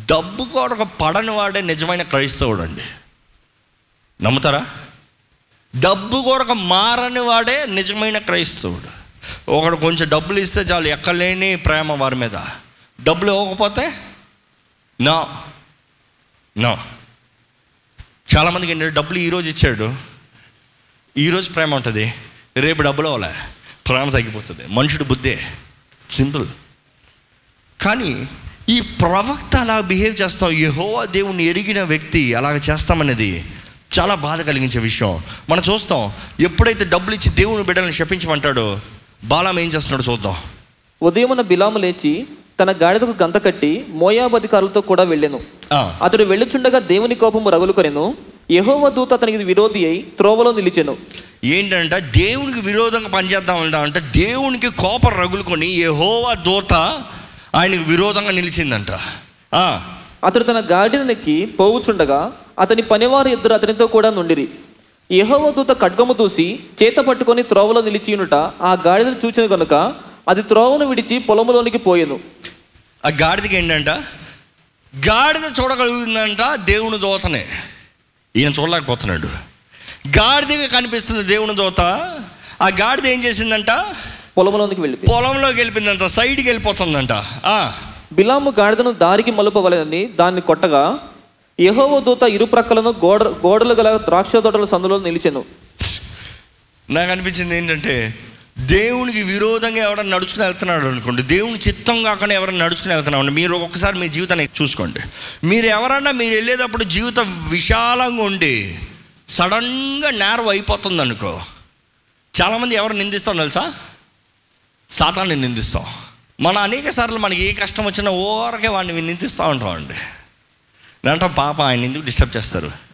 డబ్బు కూడా ఒక పడని వాడే నిజమైన క్రైస్తవుడు అండి నమ్ముతారా? డబ్బు కొరకు మారని వాడే నిజమైన క్రైస్తవుడు. ఒకడు కొంచెం డబ్బులు ఇస్తే చాలు ఎక్కలేని ప్రేమ వారి మీద. డబ్బులు ఇవ్వకపోతే? నా. నో. చాలామందికి డబ్బులు ఈరోజు ఇచ్చాడు. ఈరోజు ప్రేమ ఉంటుంది. రేపు డబ్బులు అవ్వలే? ప్రేమ తగ్గిపోతుంది. మనుషుడు బుద్ధే. సింపుల్. కానీ ఈ ప్రవక్త అలా బిహేవ్ చేస్తాం యెహోవా దేవుని ఎరిగిన వ్యక్తి అలాగ చేస్తామనేది చాలా బాధ కలిగించే విషయం. మనం చూస్తాం ఎప్పుడైతే డబ్బులు ఇచ్చి దేవుని బిడ్డలను శపించమంటాడో బాలం ఏం చేస్తున్నాడో చూద్దాం. ఉదయమున బిలాము లేచి తన గాడిదకు గంత కట్టి మోయాబ్ అధికారులతో కూడా వెళ్ళెను. అతడు వెళ్ళుచుండగా దేవుని కోపము రగులుకొనెను. యెహోవా దూత అతనికి విరోధి అయి త్రోవలో నిలిచెను. ఏంటంటే దేవునికి విరోధంగా పనిచేద్దాం అంటే దేవునికి కోపం రగులుకొని యెహోవా దూత ఆయనకు విరోధంగా నిలిచిందంట. ఆ, అతడు తన గాడిదనెక్కి పోవుచుండగా అతని పనివారు ఇద్దరు అతనితో కూడా నుండిరి. యెహోవా దూత ఖడ్గము దూసి చేత పట్టుకొని త్రోవలో నిలిచియునుట ఆ గాడిదను చూచిన గనుక అది త్రోవను విడిచి పొలములోనికి పోయెను. ఆ గాడిదకి ఏంటంట? గాడిద చూడగలుగుతుందంట దేవుని దోతనే. ఈయన చూడలేకపోతున్నాడు. గాడిదగా కనిపిస్తుంది దేవుని దోత. ఆ గాడిద ఏం చేసిందంట? పొలములోనికి వెళ్ళిపోయి పొలంలోకి వెళ్ళిపోయిందంట సైడ్కి వెళ్ళిపోతుందంట. ఆ, బిలాము గాడిదను దారికి మలుపవలెనని దాన్ని కొట్టగా యెహోవా దూత ఇరు ప్రక్కలను గోడ గోడలు గల ద్రాక్ష తోటల సందులో నిలిచెను. నాకు అనిపించింది ఏంటంటే దేవునికి విరోధంగా ఎవరైనా నడుచుకుని వెళ్తున్నాడు అనుకోండి దేవుని చిత్తం కాకుండా ఎవరైనా నడుచుకుని వెళ్తున్నామండి మీరు ఒకసారి మీ జీవితాన్ని చూసుకోండి. మీరు ఎవరన్నా మీరు వెళ్ళేటప్పుడు జీవితం విశాలంగా ఉండి సడన్గా నేరం అయిపోతుంది అనుకో చాలామంది ఎవరు నిందిస్తాం తెలుసా? సాతాన్ని నిందిస్తాం. మన అనేక సార్లు మనకి ఏ కష్టం వచ్చినా ఓరకే వాడిని నిందిస్తూ ఉంటామండి. అంటాం పాప ఆయన ఎందుకు డిస్టర్బ్ చేస్తారు?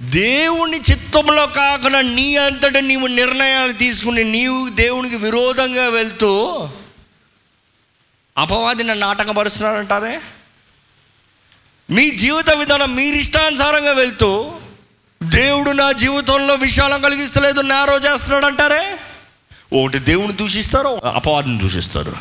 దేవుని చిత్తంలో కాకుండా నీ అంతటా నీవు నిర్ణయాలు తీసుకుని నీవు దేవునికి విరోధంగా వెళ్తూ అపవాది నన్ను నాటకపరుస్తున్నాడంటారే మీ జీవిత విధానం మీరు ఇష్టానుసారంగా వెళ్తూ దేవుడు నా జీవితంలో విశాలం కలిగిస్తలేదు నేరో చేస్తున్నాడు అంటారే ఒకటి దేవుని దూషిస్తారు అపవాదిని దూషిస్తారు.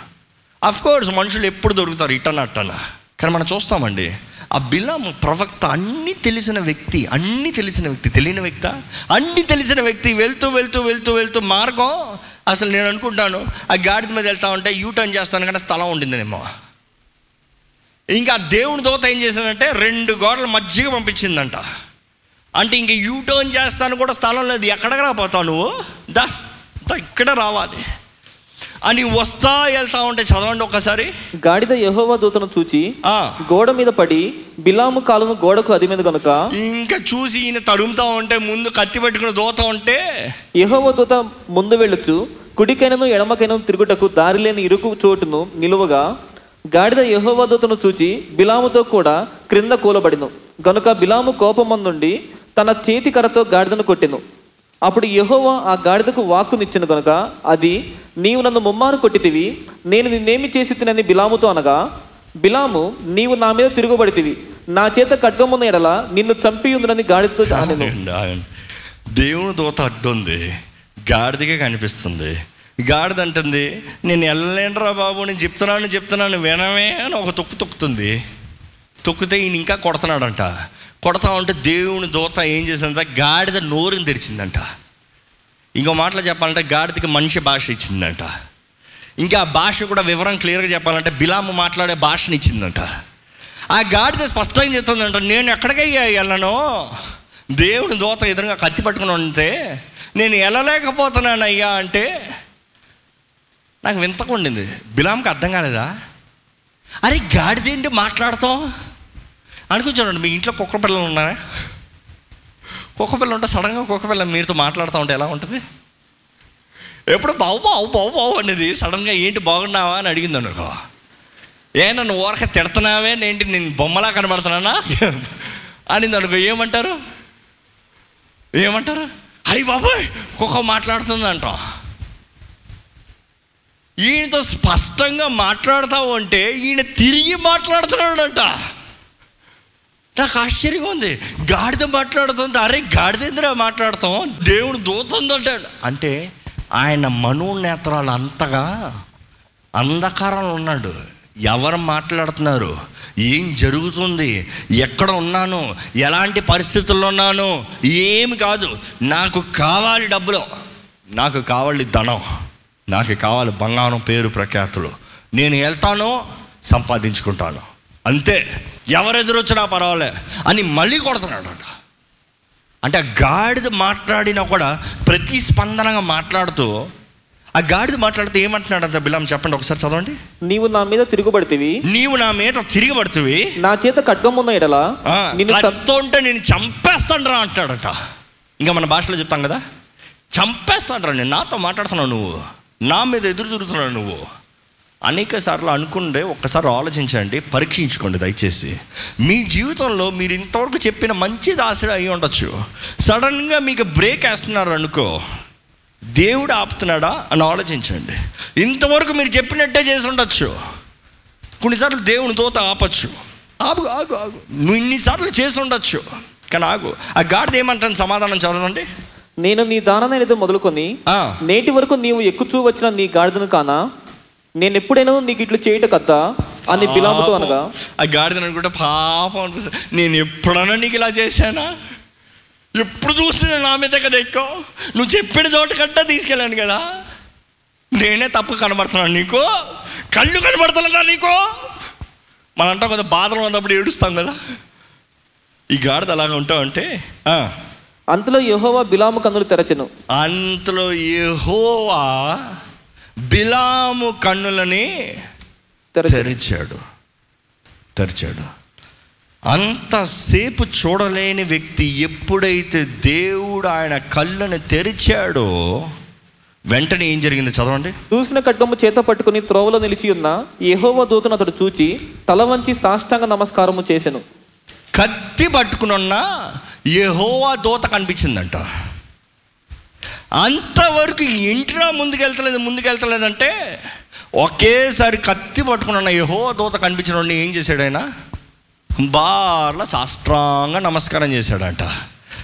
అఫ్ కోర్స్ మనుషులు ఎప్పుడు దొరుకుతారు ఇట్టన అట్టన. కానీ మనం చూస్తామండి ఆ బిలాం ప్రవక్త అన్నీ తెలిసిన వ్యక్తి అన్నీ తెలిసిన వ్యక్తి తెలియని వ్యక్త? అన్నీ తెలిసిన వ్యక్తి వెళ్తూ వెళ్తూ వెళ్తూ వెళ్తూ మార్గం? అసలు నేను అనుకుంటాను ఆ గాడిద మీద వెళ్తా ఉంటే యూ టర్న్ చేస్తాను కానీ స్థలం ఉండిందేమో. ఇంకా దేవుని దోత ఏం చేసిందంటే రెండు గోడల మధ్యగా పంపించిందంట. అంటే ఇంక యూ టర్న్ చేస్తాను కూడా స్థలం లేదు. ఎక్కడికి రాపోతావు నువ్వు? దా ఇక్కడ రావాలి. అని వస్తా వెళ్తా ఉంటే చదవండి ఒక్కసారి. గాడిద యెహోవా దూతను చూచి ఆ, గోడ మీద పడి బిలాము కాలును గోడకు అదిమింది గనుక ఇంకా చూసి ఈయన తడుముతా ఉంటే ముందు కత్తి పెట్టుకుని దోత ఉంటే. యెహోవా దూత ముందు వెళ్ళొచ్చు కుడికైనను ఎడమకైనను తిరుగుటకు దారి లేని ఇరుకు చోటును నిలువగా గాడిద యెహోవా దూతను చూచి బిలాముతో కూడా క్రింద కూలబడిను. గనుక బిలాము కోపమందుండి తన చేతి కర్రతో గాడిదను కొట్టెను. అప్పుడు యెహోవా ఆ గాడిదకు వాక్కునిచ్చెను గనుక అది నీవు నన్ను ముమ్మారు కొట్టితివి నేను నిన్నేమి చేసి తినని బిలాముతో అనగా బిలాము నీవు నా మీద తిరుగుబడితివి నా చేత ఖడ్గమున్న ఎడల నిన్ను చంపి ఉందని ఆగండి. దేవుని దోత అడ్డుంది గాడిదకే కనిపిస్తుంది. గాడిద అంటుంది నేను వెళ్ళలేనురా బాబు నేను చెప్తున్నాను చెప్తున్నాను వినమే అని ఒక తొక్కు తొక్కుతుంది. తొక్కితే ఈయన ఇంకా కొడుతున్నాడంట. కొడతా ఉంటే దేవుని దూత ఏం చేసిందంట? గాడిద నోరుని తెరిచిందంట. ఇంకో మాటలో చెప్పాలంటే గాడిదకి మనిషి భాష ఇచ్చిందంట. ఇంకా ఆ భాష కూడా వివరం క్లియర్గా చెప్పాలంటే బిలాము మాట్లాడే భాషని ఇచ్చిందంట. ఆ గాడిద స్పష్టంగా చెప్తుందంట నేను ఎక్కడికయ్యా వెళ్ళను దేవుని దూత ఎదురుగా కత్తి పట్టుకుని ఉంటే నేను వెళ్ళలేకపోతున్నాను అయ్యా అంటే నాకు వింతకుండింది ఉండింది. బిలాంకి అర్థం కాలేదా? అరే గాడిదేంటి మాట్లాడతాం అనుకుంటానండి మీ ఇంట్లో కుక్క పిల్లలు ఉన్నారా? కుక్క పిల్ల ఉంటే సడన్గా కుక్క పిల్ల మీరుతో మాట్లాడుతూ ఉంటే ఎలా ఉంటుంది? ఎప్పుడు బావు బావు బావు బావు అనేది సడన్గా ఏంటి బాగున్నావా అని అడిగింది అనుకో. ఏ నన్ను ఊరక తిడుతున్నావే ఏంటి నేను బొమ్మలా కనబడుతున్నానా? అనింది అనుకో. ఏమంటారు? ఏమంటారు? అయ్యి బాబాయ్ కుక్క మాట్లాడుతుంది అంటాం. ఈయనతో స్పష్టంగా మాట్లాడతావు అంటే ఈయన తిరిగి మాట్లాడుతున్నాడంట. నాకు ఆశ్చర్యంగా ఉంది. గాడిద మాట్లాడుతుంది. అరే గాడిదేంద్రా మాట్లాడతాం? దేవుడు దూతుందంటాడు అంటే ఆయన మనోనేత్రాలు అంతగా అంధకారంలో ఉన్నాడు. ఎవరు మాట్లాడుతున్నారు? ఏం జరుగుతుంది? ఎక్కడ ఉన్నాను? ఎలాంటి పరిస్థితుల్లో ఉన్నాను? ఏమి కాదు. నాకు కావాలి డబ్బులు. నాకు కావాలి ధనం. నాకు కావాలి బంగారం పేరు ప్రఖ్యాతులు. నేను వెళ్తాను సంపాదించుకుంటాను. అంతే. ఎవరెదురొచ్చినా పర్వాలే అని మళ్ళీ కొడుతున్నాడు అంటే ఆ గాడిద మాట్లాడినా కూడా ప్రతి స్పందనగా మాట్లాడుతూ ఆ గాడిద మాట్లాడితే ఏమంటున్నాడంట బిల్లం చెప్పండి ఒకసారి చదవండి. నీవు నా మీద తిరుగుబడితివి. నీవు నా మీద తిరిగిపడుతువి నా చేత ఎడల నిన్ను చం- కత్తితో ఉంటే నేను చంపేస్తాను రా అంటాడట. ఇంకా మన భాషలో చెప్తాం కదా? చంపేస్తాను రా నేను నాతో మాట్లాడుతున్నావు నువ్వు. నా మీద ఎదురు తిరుగుతున్నావు నువ్వు. అనేక సార్లు అనుకుంటే ఒక్కసారి ఆలోచించండి పరీక్షించుకోండి దయచేసి. మీ జీవితంలో మీరు ఇంతవరకు చెప్పిన మంచి దాసుడు అయి ఉండొచ్చు. సడన్గా మీకు బ్రేక్ వేస్తున్నారు అనుకో దేవుడు ఆపుతున్నాడా అని ఆలోచించండి. ఇంతవరకు మీరు చెప్పినట్టే చేసి ఉండొచ్చు. కొన్నిసార్లు దేవుని తోత ఆపచ్చు. ఆగు ఆగు ఆగు. నువ్వు ఇన్నిసార్లు చేసి ఉండొచ్చు. కానీ ఆగు. ఆ గాడిద ఏమంటాను సమాధానం చదవండి. నేను నీ దాననేది మొదలుకొని ఆ, నేటి వరకు నీవు ఎక్కుచూ వచ్చిన నీ గాడిదను కానా? నేను ఎప్పుడైనా నీకు ఇట్లు చేయుట కద్దా అని బిలాముతో అనగా ఆ గాడిద అనుకుంటే పాపం అనిపిస్తుంది. నేను ఎప్పుడన్నా నీకు ఇలా చేశానా? ఎప్పుడు చూస్తున్నా నా మీద కదా ఎక్కువ. నువ్వు చెప్పిన చోట కట్టా తీసుకెళ్ళాను కదా. నేనే తప్పు కనబడుతున్నాను నీకు. కళ్ళు కనబడుతున్నా నీకు? మనం అంటాం కదా బాధలు ఉన్నప్పుడు ఏడుస్తాం కదా. ఈ గాడిద అలాగ ఉంటావు అంటే అంతలో యెహోవా బిలాము కన్నులు తెరచెను. అంతలో యెహోవా బిలాము కన్నులని తెరిచాడు. తెరిచాడు. అంతసేపు చూడలేని వ్యక్తి ఎప్పుడైతే దేవుడు ఆయన కళ్ళను తెరిచాడో వెంటనే ఏం జరిగింది చదవండి. చూసిన ఖడ్గము చేత పట్టుకుని త్రోవలో నిలిచి ఉన్న యెహోవా దూతను అతడు చూచి తల వంచి సాష్టాంగ నమస్కారము చేసెను. కత్తి పట్టుకున్న యెహోవా దూత కనిపించిందంట. అంతవరకు ఇంటిలో ముందుకెళ్తలేదు ముందుకెళ్తలేదంటే ఒకేసారి కత్తి పట్టుకున్న యహో దూత కనిపించిన ఏం చేశాడు ఆయన? బార్లా సాష్ట్రాంగా నమస్కారం చేశాడంట.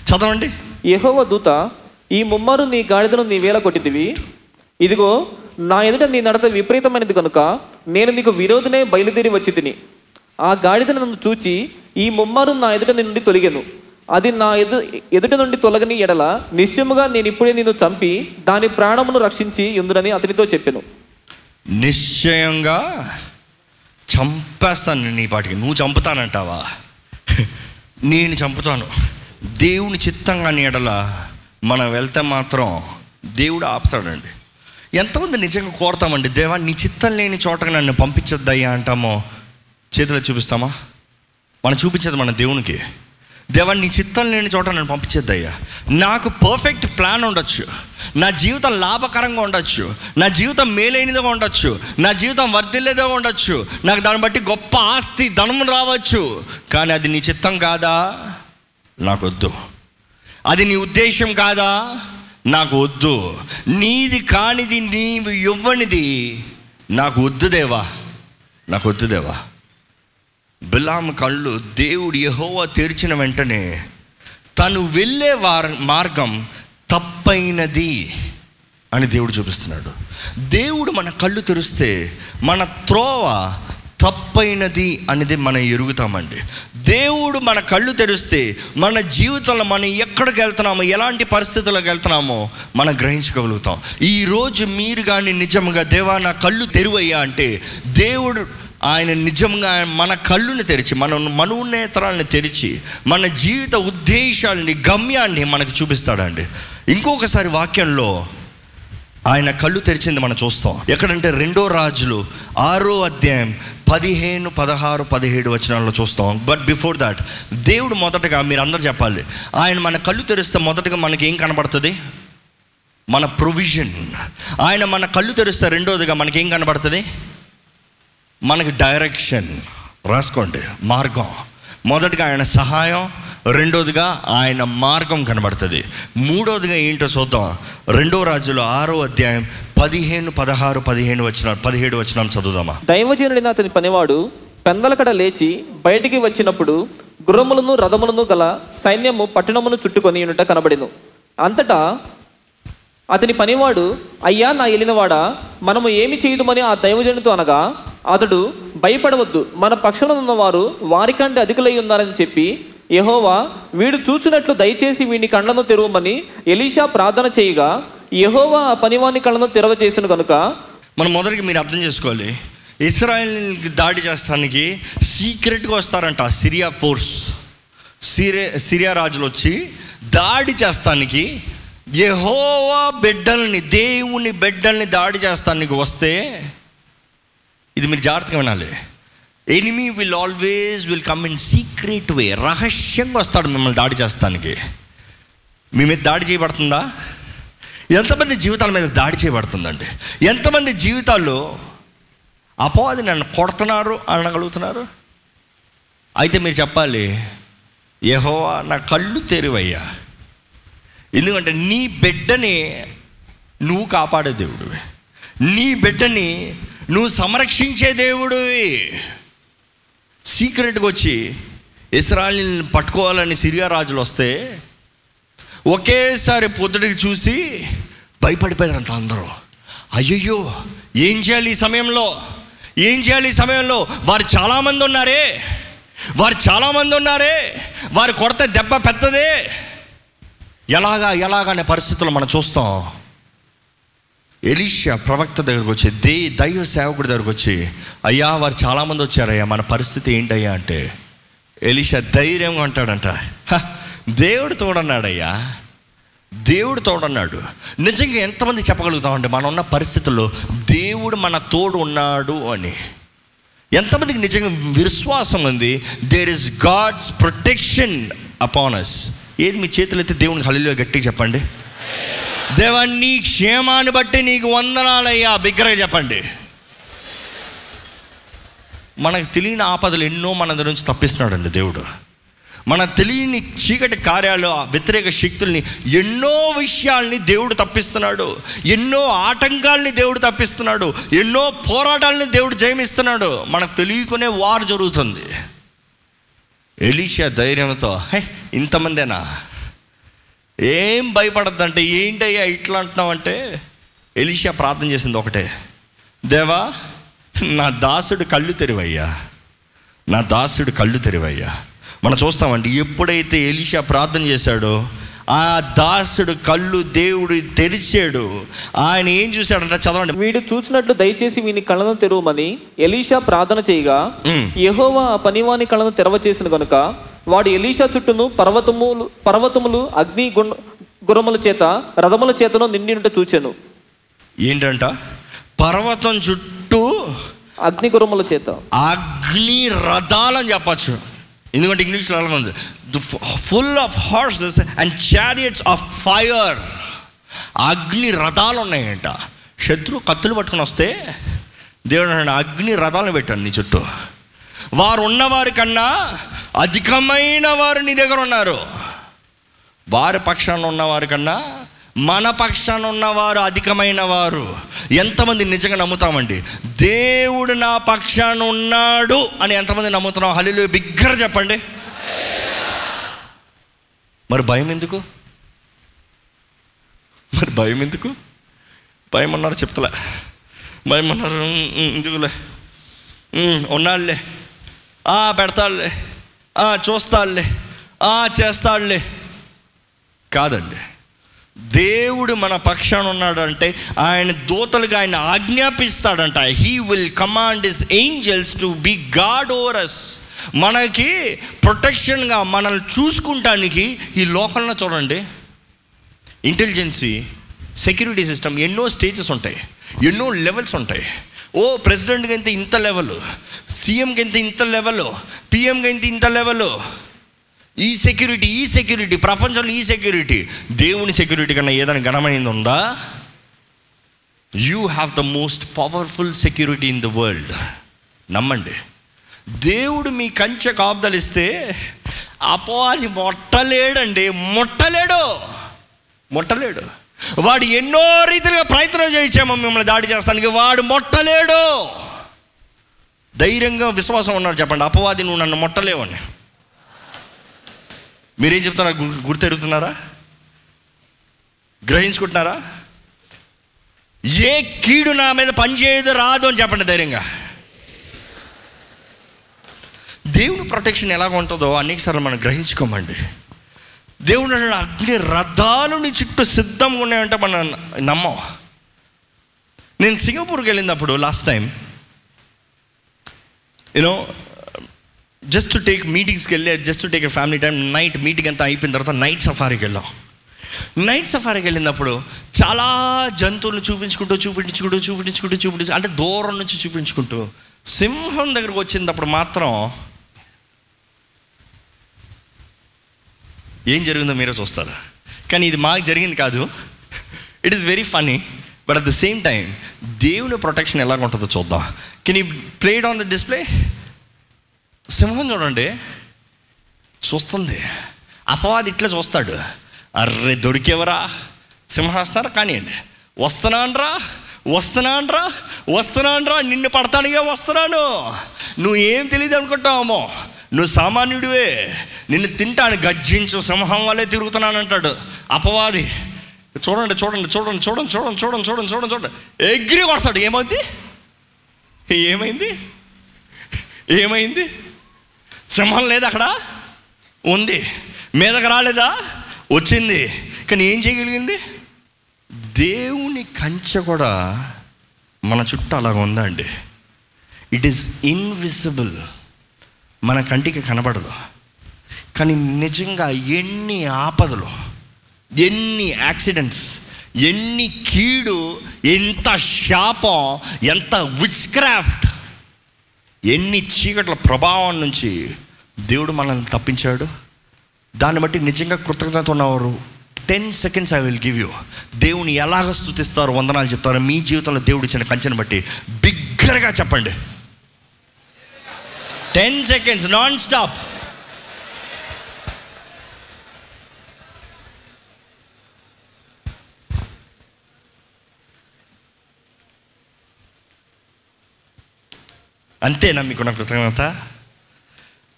చదవండి. యహోవ దూత ఈ ముమ్మారు నీ గాడిదను నీ వేల కొట్టిదివి ఇదిగో నా ఎదుట నీ నడత విపరీతమైనది కనుక నేను నీకు విరోధనే బయలుదేరి వచ్చి తిని. ఆ గాడిదను నన్ను చూచి ఈ ముమ్మారు నా ఎదుట నుండి తొలిగాను. అది నా ఎదు ఎదుటి నుండి తొలగని ఎడల నిశ్చయముగా నేను ఇప్పుడే నిన్ను చంపి దాని ప్రాణమును రక్షించి ఎందునని అతనితో చెప్పాను. నిశ్చయంగా చంపేస్తాను నీ పాటికి. నువ్వు చంపుతానంటావా? నేను చంపుతాను. దేవుని చిత్తంగా నీ ఎడల మనం వెళ్తే మాత్రం దేవుడు ఆపుతాడండి. ఎంతమంది నిజంగా కోరుతామండి దేవా నీ చిత్తం లేని చోటకి నన్ను పంపించొద్దయ్యా అంటామో? చేతిలో చూపిస్తామా? మనం చూపించేది మన దేవునికి. దేవా నీ చిత్తం లేని చోట నన్ను పంపించేద్దయ్యా. నాకు పర్ఫెక్ట్ ప్లాన్ ఉండొచ్చు. నా జీవితం లాభకరంగా ఉండొచ్చు. నా జీవితం మేలైనదిగా ఉండొచ్చు. నా జీవితం వర్ధిల్లేదిగా ఉండొచ్చు. నాకు దాన్ని బట్టి గొప్ప ఆస్తి ధనం రావచ్చు. కానీ అది నీ చిత్తం కాదా? నాకు వద్దు. అది నీ ఉద్దేశం కాదా? నాకు వద్దు. నీది కానిది నీవు ఇవ్వనిది నాకు వద్దు దేవా. నాకు వద్దు దేవా. బిలాం కళ్ళు దేవుడు యహోవా తెరిచిన వెంటనే తను వెళ్ళే వార మార్గం తప్పైనది అని దేవుడు చూపిస్తున్నాడు. దేవుడు మన కళ్ళు తెరిస్తే మన త్రోవ తప్పైనది అనేది మనం ఎరుగుతామండి. దేవుడు మన కళ్ళు తెరిస్తే మన జీవితంలో మనం ఎక్కడికి వెళ్తున్నామో ఎలాంటి పరిస్థితుల్లోకి వెళ్తున్నామో మనం గ్రహించగలుగుతాం. ఈరోజు మీరు కానీ నిజంగా దేవా నా కళ్ళు తెరువయ్యా అంటే దేవుడు ఆయన నిజంగా మన కళ్ళుని తెరిచి మన మనోనేతరాలను తెరిచి మన జీవిత ఉద్దేశాలని గమ్యాన్ని మనకు చూపిస్తాడండి. ఇంకొకసారి వాక్యంలో ఆయన కళ్ళు తెరిచింది మనం చూస్తాం. ఎక్కడంటే రెండో రాజులు ఆరో అధ్యాయం పదిహేను పదహారు పదిహేడు వచనాల్లో చూస్తాం. బట్ బిఫోర్ దాట్ దేవుడు మొదటగా మీరు అందరు చెప్పాలి. ఆయన మన కళ్ళు తెరిస్తే మొదటగా మనకి ఏం కనబడుతుంది? మన ప్రొవిజన్ ఆయన మన కళ్ళు తెరిస్తే రెండోదిగా మనకి ఏం కనబడుతుంది? మనకి డైరెక్షన్ రాసుకోండి. మార్గం. మొదటిగా ఆయన సహాయం రెండోదిగా ఆయన మార్గం కనబడుతుంది. మూడోదిగా ఏంటో చూద్దాం. రెండో రాజులో ఆరో అధ్యాయం పదిహేను పదహారు పదిహేను వచ్చిన పదిహేడు వచ్చిన చదువుదామా? దైవజనుడైన అతని పనివాడు పెందలకడ లేచి బయటికి వచ్చినప్పుడు గుర్రములను రథములను గల సైన్యము పట్టణమును చుట్టుకొని ఉన్నట కనబడిను. అంతటా అతని పనివాడు అయ్యా నా ఎలినవాడా మనము ఏమి చేయుదుమని ఆ దైవజనుతో అనగా అతడు భయపడవద్దు మన పక్షంలో ఉన్నవారు వారికంటే అధికులై ఉన్నారని చెప్పి యహోవా వీడు చూచినట్లు దయచేసి వీని కళ్ళను తెరవమని ఎలీషా ప్రార్థన చేయగా యహోవా ఆ పనివాని కళ్ళను తెరవ చేసిన కనుక మనం మొదటికి మీరు అర్థం చేసుకోవాలి. ఇస్రాయల్కి దాడి చేస్తానికి సీక్రెట్గా వస్తారంట సిరియా ఫోర్స్. సిరియా సిరియా రాజులు వచ్చి దాడి చేస్తానికి యెహోవా బిడ్డల్ని దేవుని బిడ్డల్ని దాడి చేస్తానికి వస్తే ఇది మీరు జాగ్రత్తగా వినాలి. Enemy will always will come in secret way రహస్యంగా వస్తాడు మిమ్మల్ని దాడి చేస్తానికి. మీ మీద దాడి చేయబడుతుందా? ఎంతమంది జీవితాల మీద దాడి చేయబడుతుందండి? ఎంతమంది జీవితాల్లో అపోది నన్ను కొడుతున్నారు అనగలుగుతున్నారు? అయితే మీరు చెప్పాలి యహోవా నా కళ్ళు తెరివయ్యా. ఎందుకంటే నీ బిడ్డని నువ్వు కాపాడే దేవుడివి. నీ బిడ్డని నువ్వు సంరక్షించే దేవుడివి. సీక్రెట్గా వచ్చి ఇస్రాయల్ని పట్టుకోవాలని సిరియా రాజులు వస్తే ఒకేసారి పొద్దుటికి చూసి భయపడిపోయారంట అందరూ. అయ్యయ్యో ఏం చేయాలి ఈ సమయంలో? ఏం చేయాలి ఈ సమయంలో? వారు చాలామంది ఉన్నారే. వారు చాలామంది ఉన్నారే. వారి కొరత దెబ్బ పెద్దదే ఎలాగా ఎలాగనే పరిస్థితులు మనం చూస్తాం. ఎలీషా ప్రవక్త దగ్గరకు వచ్చి దే దైవ సేవకుడి దగ్గరకు వచ్చి అయ్యా వారు చాలామంది వచ్చారయ్యా మన పరిస్థితి ఏంటయ్యా అంటే ఎలీషా ధైర్యంగా అంటాడంట "హ, దేవుడు తోడన్నాడయ్యా. దేవుడు తోడన్నాడు. నిజంగా ఎంతమంది చెప్పగలుగుతామండి మనం ఉన్న పరిస్థితుల్లో దేవుడు మన తోడు ఉన్నాడు అని. ఎంతమందికి నిజంగా విశ్వాసం ఉంది there is God's protection upon us ఏది మీ చేతులు అయితే దేవునికి హల్లిలో గట్టిగా చెప్పండి? దేవా నీ క్షేమాన్ని బట్టి నీకు వందనాలయ్యా. బిగ్గరగా చెప్పండి. మనకు తెలియని ఆపదలు ఎన్నో మన దగ్గర నుంచి తప్పిస్తున్నాడండి దేవుడు. మన తెలియని చీకటి కార్యాలు ఆ వ్యతిరేక శక్తుల్ని ఎన్నో విషయాల్ని దేవుడు తప్పిస్తున్నాడు. ఎన్నో ఆటంకాల్ని దేవుడు తప్పిస్తున్నాడు. ఎన్నో పోరాటాలని దేవుడు జయమిస్తున్నాడు. మనకు తెలియకునే వారు జరుగుతుంది. ఎలీషా ధైర్యంతో హే ఇంతమందేనా? ఏం భయపడద్దంటే ఏంటయ్యా ఇట్లా అంటున్నామంటే అంటే ఎలీషా ప్రార్థన చేసింది ఒకటే దేవా నా దాసుడు కళ్ళు తెరివయ్యా. నా దాసుడు కళ్ళు తెరివయ్యా. మనం చూస్తామండి ఎప్పుడైతే ఎలీషా ప్రార్థన చేశాడో ఆ దాసుడు కళ్ళు దేవుడు తెరిచాడు. ఆయన ఏం చూశాడంట చదవండి. వీడు చూచినట్లు దయచేసి వీని కళ్ళను తెరవమని ఎలీషా ప్రార్థన చేయగా. యెహోవా ఆ పనివాని కళ్ళను తెరవచేసిన గనుక వాడు ఎలీషా చుట్టూను పర్వతములు పర్వతములు అగ్ని గుణ గురముల చేత రథముల చేతను నిండినట్టు చూచెను. ఏంటంట? పర్వతం చుట్టూ అగ్ని గురముల చేత. అగ్ని రథాలని చెప్పచ్చు. ఎందుకంటే ఇంగ్లీష్లో అలాగే ఉంది. Full of horses and chariots of fire అగ్ని రథాలు ఉన్నాయంట. శత్రు కత్తులు పట్టుకొని వస్తే దేవుడు అగ్ని రథాలను పెట్టాను నీ చుట్టూ. వారు ఉన్నవారి కన్నా అధికమైన వారు నీ దగ్గర ఉన్నారు. వారి పక్షాన ఉన్నవారి కన్నా మన పక్షాన ఉన్నవారు అధికమైన వారు. ఎంతమంది నిజంగా నమ్ముతామండి? దేవుడు నా పక్షాన ఉన్నాడు అని ఎంతమంది నమ్ముతున్నాం హలీలు బిగ్గర చెప్పండి. మరి భయం ఎందుకు? మరి భయం ఎందుకు? భయం అన్నారు చెప్తలే భయం అన్నారు ఎందుకులే? ఉన్నాళ్ళే ఉన్నాడులే ఆ పెడతాడులే ఆ చూస్తాడులే ఆ చేస్తాడులే కాదండి. దేవుడు మన పక్షాన ఉన్నాడంటే ఆయన దూతలుగా ఆయన ఆజ్ఞాపిస్తాడంట. He will command his angels to be guard over us మనకి ప్రొటెక్షన్గా మనల్ని చూసుకుంటానికి ఈ లోకంలో చూడండి. ఇంటెలిజెన్సీ సెక్యూరిటీ సిస్టమ్ ఎన్నో స్టేజెస్ ఉంటాయి. ఎన్నో లెవెల్స్ ఉంటాయి. ఓ ప్రెసిడెంట్కి అయితే ఇంత లెవెల్ సీఎంకి అయితే ఇంత లెవెల్ పిఎంకి అయితే ఇంత లెవెల్. ఈ సెక్యూరిటీ ఈ సెక్యూరిటీ ప్రపంచంలో ఈ సెక్యూరిటీ. దేవుని సెక్యూరిటీ కన్నా ఏదైనా ఘనమైనది ఉందా? You have the most powerful security in the world నమ్మండి. దేవుడు మీ కంచె కాపుదలిస్తే అపవాది మొట్టలేడండి. ముట్టలేడు. ముట్టలేడు. వాడు ఎన్నో రీతిలుగా ప్రయత్నం చేయించామో మిమ్మల్ని దాడి చేస్తానికి. వాడు మొట్టలేడు. ధైర్యంగా విశ్వాసం ఉన్నారు చెప్పండి. అపవాది నువ్వు నన్ను మొట్టలేవని. మీరేం చెప్తున్నారు? గు- గుర్తెరుగుతున్నారా? గ్రహించుకుంటున్నారా? ఏ కీడు నా మీద పనిచేయదు రాదు అని చెప్పండి ధైర్యంగా. దేవుని ప్రొటెక్షన్ ఎలాగ ఉంటుందో అనేకసార్లు మనం గ్రహించుకోమండి. దేవుడు అంటాడు, అగ్ని రథాలు నీ చుట్టూ సిద్ధంగా ఉన్నాయంటే మనం నమ్మం. నేను సింగపూర్కి వెళ్ళినప్పుడు last time you know just to take మీటింగ్స్కి వెళ్ళి just to take family time night meeting అంతా అయిపోయిన తర్వాత నైట్ సఫారీకి వెళ్ళాం. నైట్ సఫారీకి వెళ్ళినప్పుడు చాలా జంతువులు చూపించుకుంటూ చూపించుకుంటూ చూపించుకుంటూ చూపించు అంటే దూరం నుంచి చూపించుకుంటూ సింహం దగ్గరకు వచ్చినప్పుడు మాత్రం ఏం జరిగిందో మీరే చూస్తారు? కానీ ఇది మాకు జరిగింది కాదు. It is very funny but at the same time దేవుని ప్రొటెక్షన్ ఎలా ఉంటుందో చూద్దాం can you play it on the display సింహం చూడండి. చూస్తుంది. అపవాది ఇట్లా చూస్తాడు. అర్రే దొరికేవరా? సింహాస్తారా కానివ్వండి వస్తున్నానరా వస్తున్నానరా వస్తున్నానరా నిన్ను పడతానిగా వస్తున్నాను. నువ్వు ఏం తెలియదు అనుకుంటావమ్మో నువ్వు సామాన్యుడివే. నిన్ను తింటాను గర్జించు సింహం వల్లే తిరుగుతున్నాను అంటాడు. అపవాది. చూడండి చూడండి చూడండి చూడండి చూడండి చూడండి చూడండి చూడండి చూడండి. ఎగిరి కొడతాడు. ఏమైంది? ఏమైంది? ఏమైంది? సింహం లేదు అక్కడ? ఉంది. మీదకి రాలేదా? వచ్చింది. కానీ ఏం చేయగలిగింది? దేవుని కంచె కూడా మన చుట్టూ అలాగ ఉందండి. ఇట్ ఈస్ ఇన్విజిబుల్ మన కంటికి కనబడదు. కానీ నిజంగా ఎన్ని ఆపదలు ఎన్ని యాక్సిడెంట్స్ ఎన్ని కీడు ఎంత శాపం ఎంత విచ్క్రాఫ్ట్ ఎన్ని చీకట్ల ప్రభావం నుంచి దేవుడు మనల్ని తప్పించాడు. దాన్ని బట్టి నిజంగా కృతజ్ఞత ఉన్నవారు ten seconds I will give you దేవుని ఎలాగ స్థుతిస్తారు వందనాలు చెప్తారు. మీ జీవితంలో దేవుడు ఇచ్చిన కంచెను బట్టి బిగ్గరగా చెప్పండి. టెన్ సెకండ్స్ నాన్ స్టాప్ అంతేనా మీకున్న కృతజ్ఞత.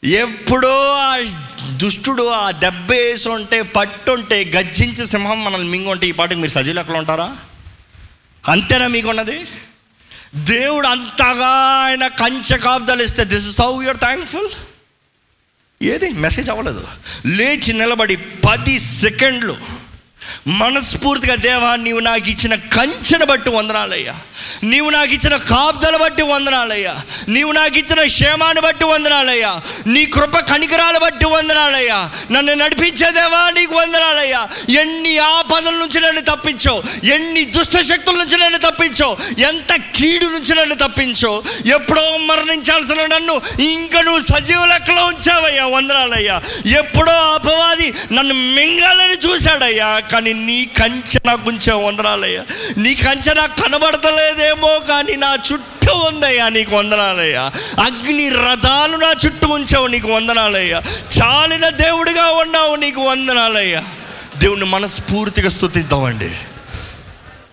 ఎప్పుడో ఆ దుష్టుడు ఆ దెబ్బ వేసి ఉంటే పట్టుంటే గజ్జించి సింహం మనల్ని మింగుంటే ఈ పాటకి మీరు సజీలు ఎక్కడ ఉంటారా? అంతేనా మీకున్నది? దేవుడు అంతగా ఆయన కంచె కాపుదలు ఇస్తే this is how you're thankful ఏది? మెసేజ్ అవ్వలేదు. లేచి నిలబడి పది సెకండ్లు మనస్ఫూర్తిగా దేవా నీవు నాకు ఇచ్చిన కంచెను బట్టి వందనాలయ్యా. నీవు నాకు ఇచ్చిన కాపుదల బట్టి వందనాలయ్యా. నీవు నాకు ఇచ్చిన క్షేమాన్ని బట్టి వందనాలయ్యా. నీ కృప కణికరాలు బట్టి వందనాలయ్యా. నన్ను నడిపించే దేవా నీకు వందనాలయ్యా. ఎన్ని ఆపదల నుంచి నన్ను తప్పించావు ఎన్ని దుష్ట శక్తుల నుంచి నన్ను తప్పించో ఎంత కీడు నుంచి నన్ను తప్పించో ఎప్పుడో మరణించాల్సిన నన్ను ఇంకా నువ్వు సజీవ లెక్కలో ఉంచావయ్యా వందనాలయ్యా. ఎప్పుడో అపవాది నన్ను మింగాలని చూశాడయ్యా కానీ నీ కంచె నాకు ఉంచావు వందనాలయ్యా. నీ కంచె నాకు కనబడతలేదేమో కానీ నా చుట్టూ ఉందయ్యా నీకు వందనాలయ్యా. అగ్ని రథాలు నా చుట్టూ ఉంచావు నీకు వందనాలయ్యా. చాలిన దేవుడిగా ఉన్నావు నీకు వందనాలయ్యా. దేవుణ్ణి మనస్ఫూర్తిగా స్థుతిద్దామండి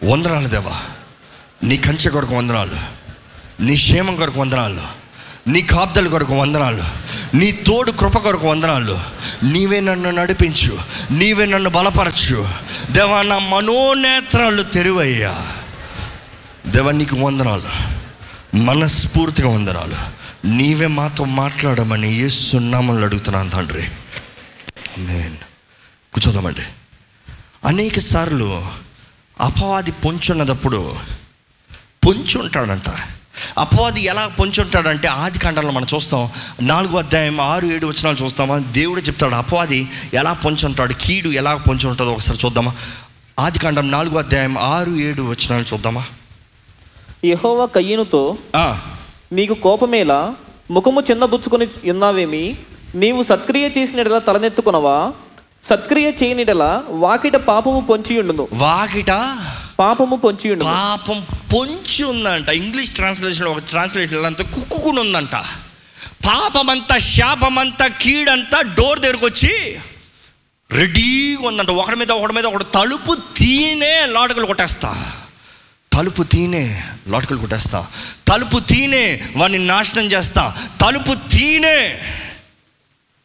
వందనాలు దేవా. నీ కంచె కొరకు వందనాలు. నీ క్షేమం కొరకు వందనాలు. నీ కాపుదల కొరకు వందనాలు నీ తోడు కృప కొరకు వందనాలు. నీవే నన్ను నడిపించు నీవే నన్ను బలపరచు. దేవా నా మనోనేత్రాలు తెరువయ్యా. దేవా నీకు వందనాలు మనస్ఫూర్తిగా వందనాలు. నీవే మాతో మాట్లాడమని ఏసున్నామని అడుగుతున్నాను తండ్రి. నేను కూర్చోదామండి. అనేక సార్లు అపవాది పొంచున్నదప్పుడు పొంచి ఉంటాడంట అపవాది ఎలా పొంచి ఉంటాడంటే ఆది కాండంలో మనం చూస్తాం నాలుగో అధ్యాయం ఆరు ఏడు వచనాలు చూస్తామా? దేవుడు చెప్తాడు అపవాది ఎలా పొంచి ఉంటాడు కీడు ఎలా పొంచి ఉంటుందో ఒకసారి చూద్దామా? ఆది కాండం నాలుగో అధ్యాయం ఆరు ఏడు వచనాలు చూద్దామా? యెహోవా కయ్యనుతో నీకు కోపమేలా? ముఖము చిన్నబుచ్చుకొని ఉన్నావేమి? నీవు సత్క్రియ చేసినడలా తలనెత్తుకునవా? సత్క్రియ చేయనిడలా వాకిట పాపము పొంచియుండును. వాకిట పాపము పొంచియుండును. పాపం పొంచి ఉందంట. ఇంగ్లీష్ ట్రాన్స్లేషన్ ఒక ట్రాన్స్లేషన్ అంతా కుక్కుకుని ఉందంట పాపమంతా శాపమంతా కీడంతా డోర్ దగ్గరకు వచ్చి రెడీగా ఉందంట. ఒకడి మీద ఒకడి మీద ఒకటి తలుపు తీనే లాటకలు కొట్టేస్తా. తలుపు తీనే లోటుకలు కొట్టేస్తా. తలుపు తీనే వాడిని నాశనం చేస్తా. తలుపు తీనే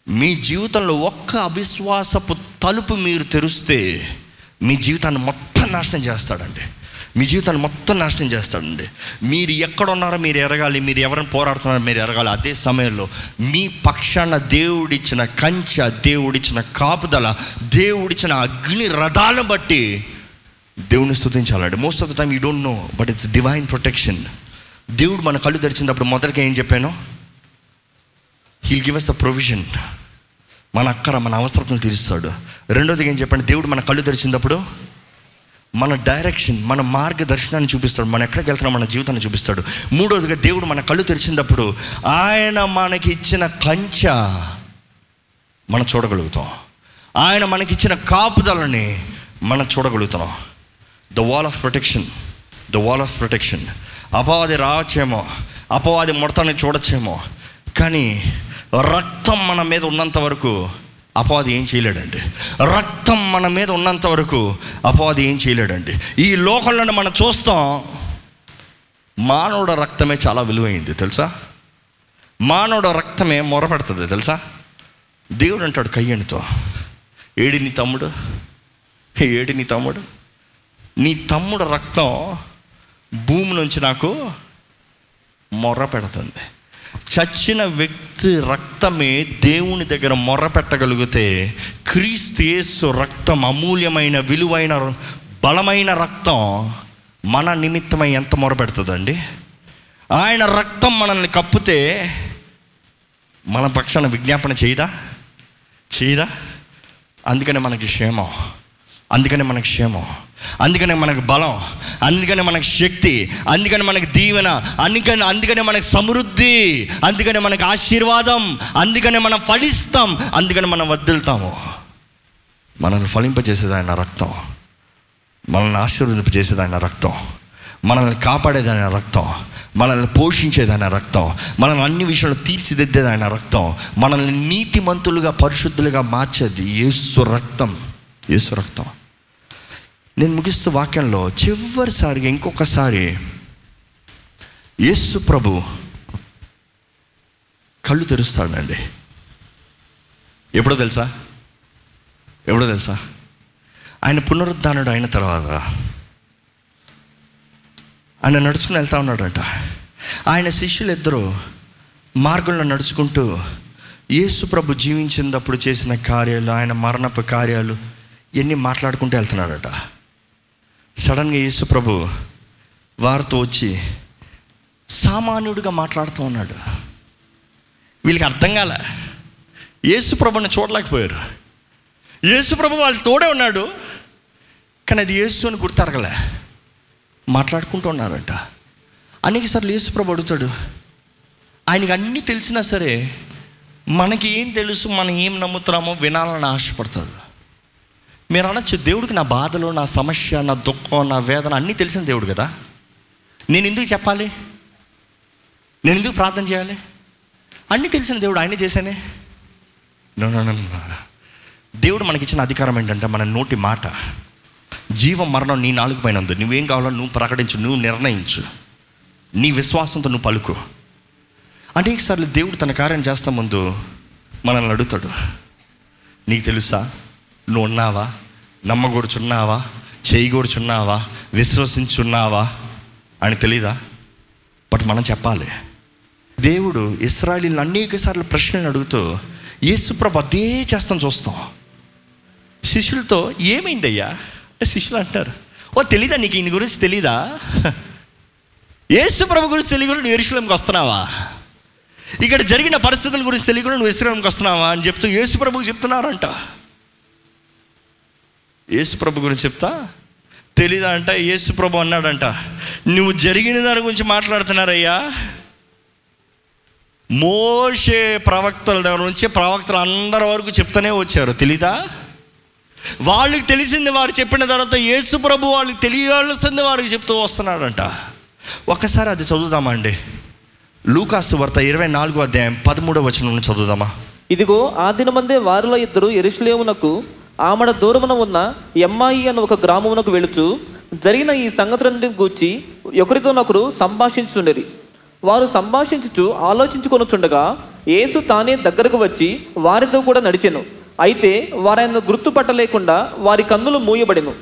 మీ జీవితంలో ఒక్క అవిశ్వాసపు తలుపు మీరు తెరిస్తే మీ జీవితాన్ని మొత్తం నాశనం చేస్తాడండి. మీ జీవితాన్ని మొత్తం నాశనం చేస్తాడండి. మీరు ఎక్కడున్నారో మీరు ఎరగాలి మీరు ఎవరిని పోరాడుతున్నారో మీరు ఎరగాలి. అదే సమయంలో మీ పక్షాన దేవుడిచ్చిన కంచె దేవుడిచ్చిన కాపుదల దేవుడిచ్చిన అగ్ని రథాలను బట్టి దేవుని స్థుతించాలండి most of the time you don't know but it's divine protection దేవుడు మన కళ్ళు తెరిచినప్పుడు మొదటిగా ఏం చెప్పాను? He'll give us the provision మన అక్కర మన అవసరతను తీరుస్తాడు. రెండోది ఏం చెప్పండి దేవుడు మన కళ్ళు తెరిచినప్పుడు మన డైరెక్షన్ మన మార్గదర్శనాన్ని చూపిస్తాడు. మనం ఎక్కడికి వెళ్తున్నాం మన జీవితాన్ని చూపిస్తాడు. మూడోదిగా దేవుడు మన కళ్ళు తెరిచినప్పుడు ఆయన మనకి ఇచ్చిన కంచ మనం చూడగలుగుతాం. ఆయన మనకిచ్చిన కాపుదలని మనం చూడగలుగుతున్నాం. The wall of protection the wall of protection అపవాది రావచ్చేమో అపవాది ముడతని చూడచ్చేమో. కానీ రక్తం మన మీద ఉన్నంత వరకు అపవాది ఏం చేయలేడండి. రక్తం మన మీద ఉన్నంత వరకు అపవాది ఏం చేయలేడండి. ఈ లోకంలో మనం చూస్తాం మానవుడ రక్తమే చాలా విలువైంది తెలుసా? మానవుడ రక్తమే మొరపెడుతుంది తెలుసా? దేవుడు అంటాడు కయ్యనితో ఏడి నీ తమ్ముడు? ఏడి నీ తమ్ముడు? నీ తమ్ముడు రక్తం భూమి నుంచి నాకు మొర్ర పెడుతుంది. చచ్చిన వ్యక్తి రక్తమే దేవుని దగ్గర మొర్ర పెట్టగలిగితే క్రీస్తు రక్తం అమూల్యమైన విలువైన బలమైన రక్తం మన నిమిత్తమై ఎంత మొర పెడుతుందండి? ఆయన రక్తం మనల్ని కప్పితే మన పక్షాన విజ్ఞాపన చేయదా? చేయదా? అందుకనే మనకి క్షేమం. అందుకనే మనకు క్షేమం. అందుకనే మనకు బలం. అందుకనే మనకు శక్తి. అందుకని మనకు దీవెన. అందుకని అందుకనే మనకు సమృద్ధి. అందుకనే మనకు ఆశీర్వాదం. అందుకనే మనం ఫలిస్తాం. అందుకని మనం వదులుతాము. మనల్ని ఫలింపజేసేది ఆయన రక్తం. మనల్ని ఆశీర్వదింపజేసేది ఆయన రక్తం. మనల్ని కాపాడేది ఆయన రక్తం. మనల్ని పోషించేది ఆయన రక్తం. మనల్ని అన్ని విషయాలు తీర్చిదిద్దేది ఆయన రక్తం. మనల్ని నీతిమంతులుగా పరిశుద్ధులుగా మార్చేది యేసు రక్తం. యేసు రక్తం. నేను ముగిస్తూ వాక్యంలో చివరిసారిగా ఇంకొకసారి యేసు ప్రభు కళ్ళు తెరుస్తాడండి. ఎప్పుడో తెలుసా? ఎప్పుడో తెలుసా? ఆయన పునరుద్ధానుడు అయిన తర్వాత ఆయన నడుచుకుని వెళ్తా ఉన్నాడంట. ఆయన శిష్యులు ఇద్దరు మార్గంలో నడుచుకుంటూ యేసు ప్రభు జీవించినప్పుడు చేసిన కార్యాలు ఆయన మరణపు కార్యాలు ఇవన్నీ మాట్లాడుకుంటూ వెళ్తున్నాడట సడన్గా యేసు ప్రభు వారితో వచ్చి సామాన్యుడిగా మాట్లాడుతూ ఉన్నాడు. వీళ్ళకి అర్థం కాల. యేసు ప్రభుని చూడలేకపోయారు. యేసు ప్రభు వాళ్ళు తోడే ఉన్నాడు. కానీ అది యేసు అని గుర్తరగలే మాట్లాడుకుంటూ ఉన్నారంట. అనేకసార్లు యేసు ప్రభు అడుగుతాడు ఆయనకి అన్నీ తెలిసినా సరే మనకి ఏం తెలుసు మనం ఏం నమ్ముతున్నామో వినాలని ఆశపడతాడు. మీరు అనొచ్చు దేవుడికి నా బాధలు నా సమస్య నా దుఃఖం నా వేదన అన్నీ తెలిసిన దేవుడు కదా. నేను ఎందుకు చెప్పాలి? నేను ఎందుకు ప్రార్థన చేయాలి? అన్నీ తెలిసిన దేవుడు ఆయన చేశానే. దేవుడు మనకిచ్చిన అధికారం ఏంటంటే మన నోటి మాట. జీవం మరణం నీ నాలుగు పైన ఉంది నువ్వేం కావాలో నువ్వు ప్రకటించు నువ్వు నిర్ణయించు. నీ విశ్వాసంతో నువ్వు పలుకు. అనేకసార్లు దేవుడు తన కార్యం చేస్తా ముందు మనల్ని అడుగుతాడు. నీకు తెలుసా? నువ్వు ఉన్నావా నమ్మగూర్చున్నావా? చేయగూర్చున్నావా? విశ్వసించున్నావా? అని తెలీదా? బట్ మనం చెప్పాలి. దేవుడు ఇస్రాయలీలను అనేక సార్లు ప్రశ్నలు అడుగుతూ యేసుప్రభు అదే చేస్తాం చూస్తాం. శిష్యులతో ఏమైందయ్యా? శిష్యులు అంటారు ఓ తెలీదా నీకు ఈయన గురించి తెలీదా? యేసుప్రభు గురించి తెలియకుండా నువ్వు ఎరుశలంకి వస్తున్నావా? ఇక్కడ జరిగిన పరిస్థితుల గురించి తెలియకుండా నువ్వు ఎరుశలంకి వస్తున్నావా? అని చెప్తూ యేసుప్రభుకి చెప్తున్నారంట. యేసు ప్రభు గురించి చెప్తా? తెలీదా అంట? యేసు ప్రభు అన్నాడంట. నువ్వు జరిగిన దాని గురించి మాట్లాడుతున్నారయ్యా? మోషే ప్రవక్తల దగ్గర నుంచి ప్రవక్తలు అందరి వరకు చెప్తూనే వచ్చారు. తెలీదా? వాళ్ళకి తెలిసింది వారు చెప్పిన తర్వాత యేసు ప్రభు వాళ్ళకి తెలియాల్సింది వారికి చెప్తూ వస్తున్నాడంట. ఒక్కసారి అది చదువుదామా అండి? లూకాసు వార్త ఇరవై నాలుగో అధ్యాయం పదమూడవ వచనం చదువుదామా? ఇదిగో ఆ దినమందే వారిలో ఇద్దరు ఎరుసలేమునకు ఆమెడ దూరమున ఉన్న ఎమ్మాయి అన్న ఒక గ్రామమునకు వెళుచు జరిగిన ఈ సంగతులన్నింటిని గూర్చి ఒకరితోనొకరు సంభాషించుండేది వారు సంభాషించుచు ఆలోచించుకొనుచుండగా యేసు తానే దగ్గరకు వచ్చి వారితో కూడా నడిచెను. అయితే వారాయన గుర్తుపట్టలేకుండా వారి కన్నులు మూయబడెను.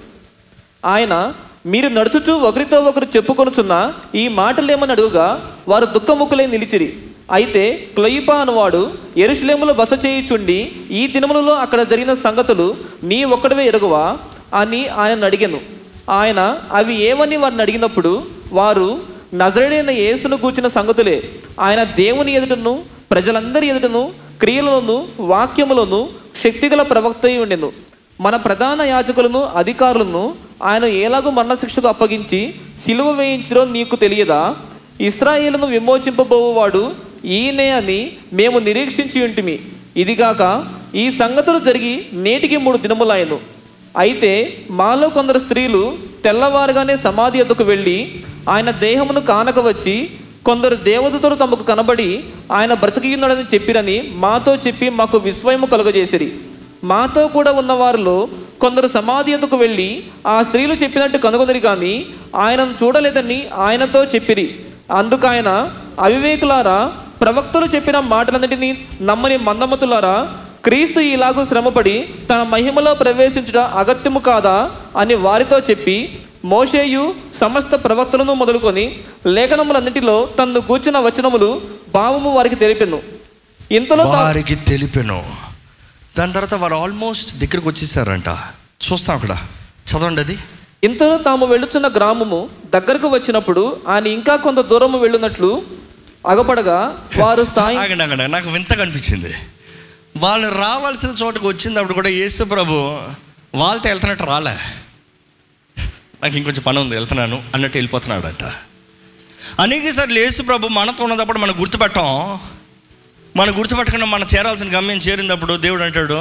ఆయన మీరు నడుచుచూ ఒకరితో ఒకరు చెప్పుకొనుచున్న ఈ మాటలేమని అడుగుగా వారు దుఃఖముఖులై నిలిచిరి. అయితే క్లయిపా అనువాడు ఎరుషులేములో బస చేయుచుండి ఈ దినములలో అక్కడ జరిగిన సంగతులు నీ ఒక్కడవే ఎరుగువా? అని ఆయన అడిగాను. ఆయన అవి ఏమని వారిని అడిగినప్పుడు వారు నజరేడైన యేసును కూర్చిన సంగతులే. ఆయన దేవుని ఎదుటను ప్రజలందరి ఎదుటను క్రియలలోను వాక్యములను శక్తిగల ప్రవక్త అయి ఉండెను. మన ప్రధాన యాజకులను అధికారులను ఆయన ఎలాగో మరణశిక్షకు అప్పగించి సిలువ వేయించరో నీకు తెలియదా? ఇస్రాయేలును విమోచింపబోవాడు ఈయనే అని మేము నిరీక్షించి ఉంటిమి. ఇదిగాక ఈ సంగతులు జరిగి నేటికి మూడు దినములాయను అయితే మాలో కొందరు స్త్రీలు తెల్లవారుగానే సమాధి ఎద్దుకు వెళ్ళి ఆయన దేహమును కానక వచ్చి కొందరు దేవదూతలు తమకు కనబడి ఆయన బ్రతికియున్నాడని చెప్పిరని మాతో చెప్పి మాకు విస్మయము కలుగజేసిరి. మాతో కూడా ఉన్న వారిలో కొందరు సమాధి ఎందుకు వెళ్ళి ఆ స్త్రీలు చెప్పినట్టు కనుగొనరి కానీ ఆయనను చూడలేదని ఆయనతో చెప్పిరి. అందుకు ఆయన అవివేకులారా ప్రవక్తలు చెప్పిన మాటలన్నిటినీ నమ్మని మందమతులారా క్రీస్తు ఇలాగూ శ్రమపడి తన మహిమలో ప్రవేశించుట అగత్యము కాదా అని వారితో చెప్పి మోషేయు సమస్త ప్రవక్తలను మొదలుకొని లేఖనములన్నిటిలో తన్ను కూర్చున్న వచనములు భావము వారికి తెలిపెను. ఇంతలో వారికి తెలిపెను. దాని తర్వాత వారు ఆల్మోస్ట్ దగ్గరకు వచ్చేసారంట. చూస్తాం అక్కడ. చదవండి అది. ఇంతలో తాము వెళ్ళుచున్న గ్రామము దగ్గరకు వచ్చినప్పుడు ఆయన ఇంకా కొంత దూరము వెళ్ళున్నట్లు అగపడగా వారు సాయం ఆగండి ఆగండి నాకు వింతగా అనిపించింది. వాళ్ళు రావాల్సిన చోటుకు వచ్చినప్పుడు కూడా యేసు ప్రభు వాళ్ళతో వెళ్తున్నట్టు రాలే. నాకు ఇంకొంచెం పని ఉంది వెళ్తున్నాను అన్నట్టు వెళ్ళిపోతున్నాడట. అనేక సార్లు యేసు ప్రభు మనతో ఉన్నప్పుడు మనం గుర్తుపెట్టాం. మనం గుర్తుపెట్టకుండా మనం చేరాల్సిన గమ్యం చేరినప్పుడు దేవుడు అంటాడు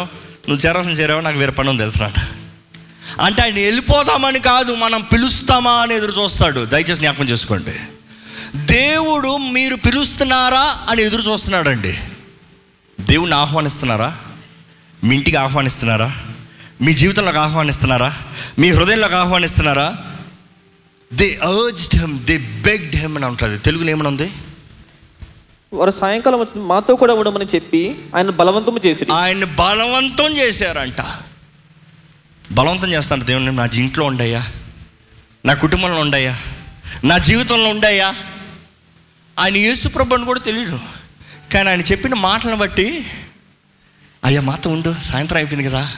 నువ్వు చేరాల్సిన చేరావా నాకు వేరే పని ఉంది వెళ్తున్నాడు అంటే ఆయన వెళ్ళిపోతామని కాదు మనం పిలుస్తామా అని ఎదురు చూస్తాడు. దయచేసి జ్ఞాపకం చేసుకోండి. దేవుడు మీరు పిలుస్తున్నారా అని ఎదురు చూస్తున్నాడండి. దేవుణ్ణి ఆహ్వానిస్తున్నారా? మీ ఇంటికి ఆహ్వానిస్తున్నారా? మీ జీవితంలోకి ఆహ్వానిస్తున్నారా? మీ హృదయంలోకి ఆహ్వానిస్తున్నారా? They urged him they begged him అని ఉంటుంది తెలుగులో ఏమని ఉంది వారు సాయంకాలం వచ్చి మాతో కూడా ఉండమని చెప్పి ఆయన బలవంతము చేసి ఆయన్ని బలవంతం చేశారంట. బలవంతం చేస్తాను దేవుని నా ఇంట్లో ఉండయ్యా నా కుటుంబంలో ఉండయ్యా నా జీవితంలో ఉండయ్యా ఆయన యేసుప్రభు అని కూడా తెలియదు కానీ ఆయన చెప్పిన మాటలను బట్టి అయ్యా మాతో ఉండు సాయంత్రం అయిపోయింది కదా.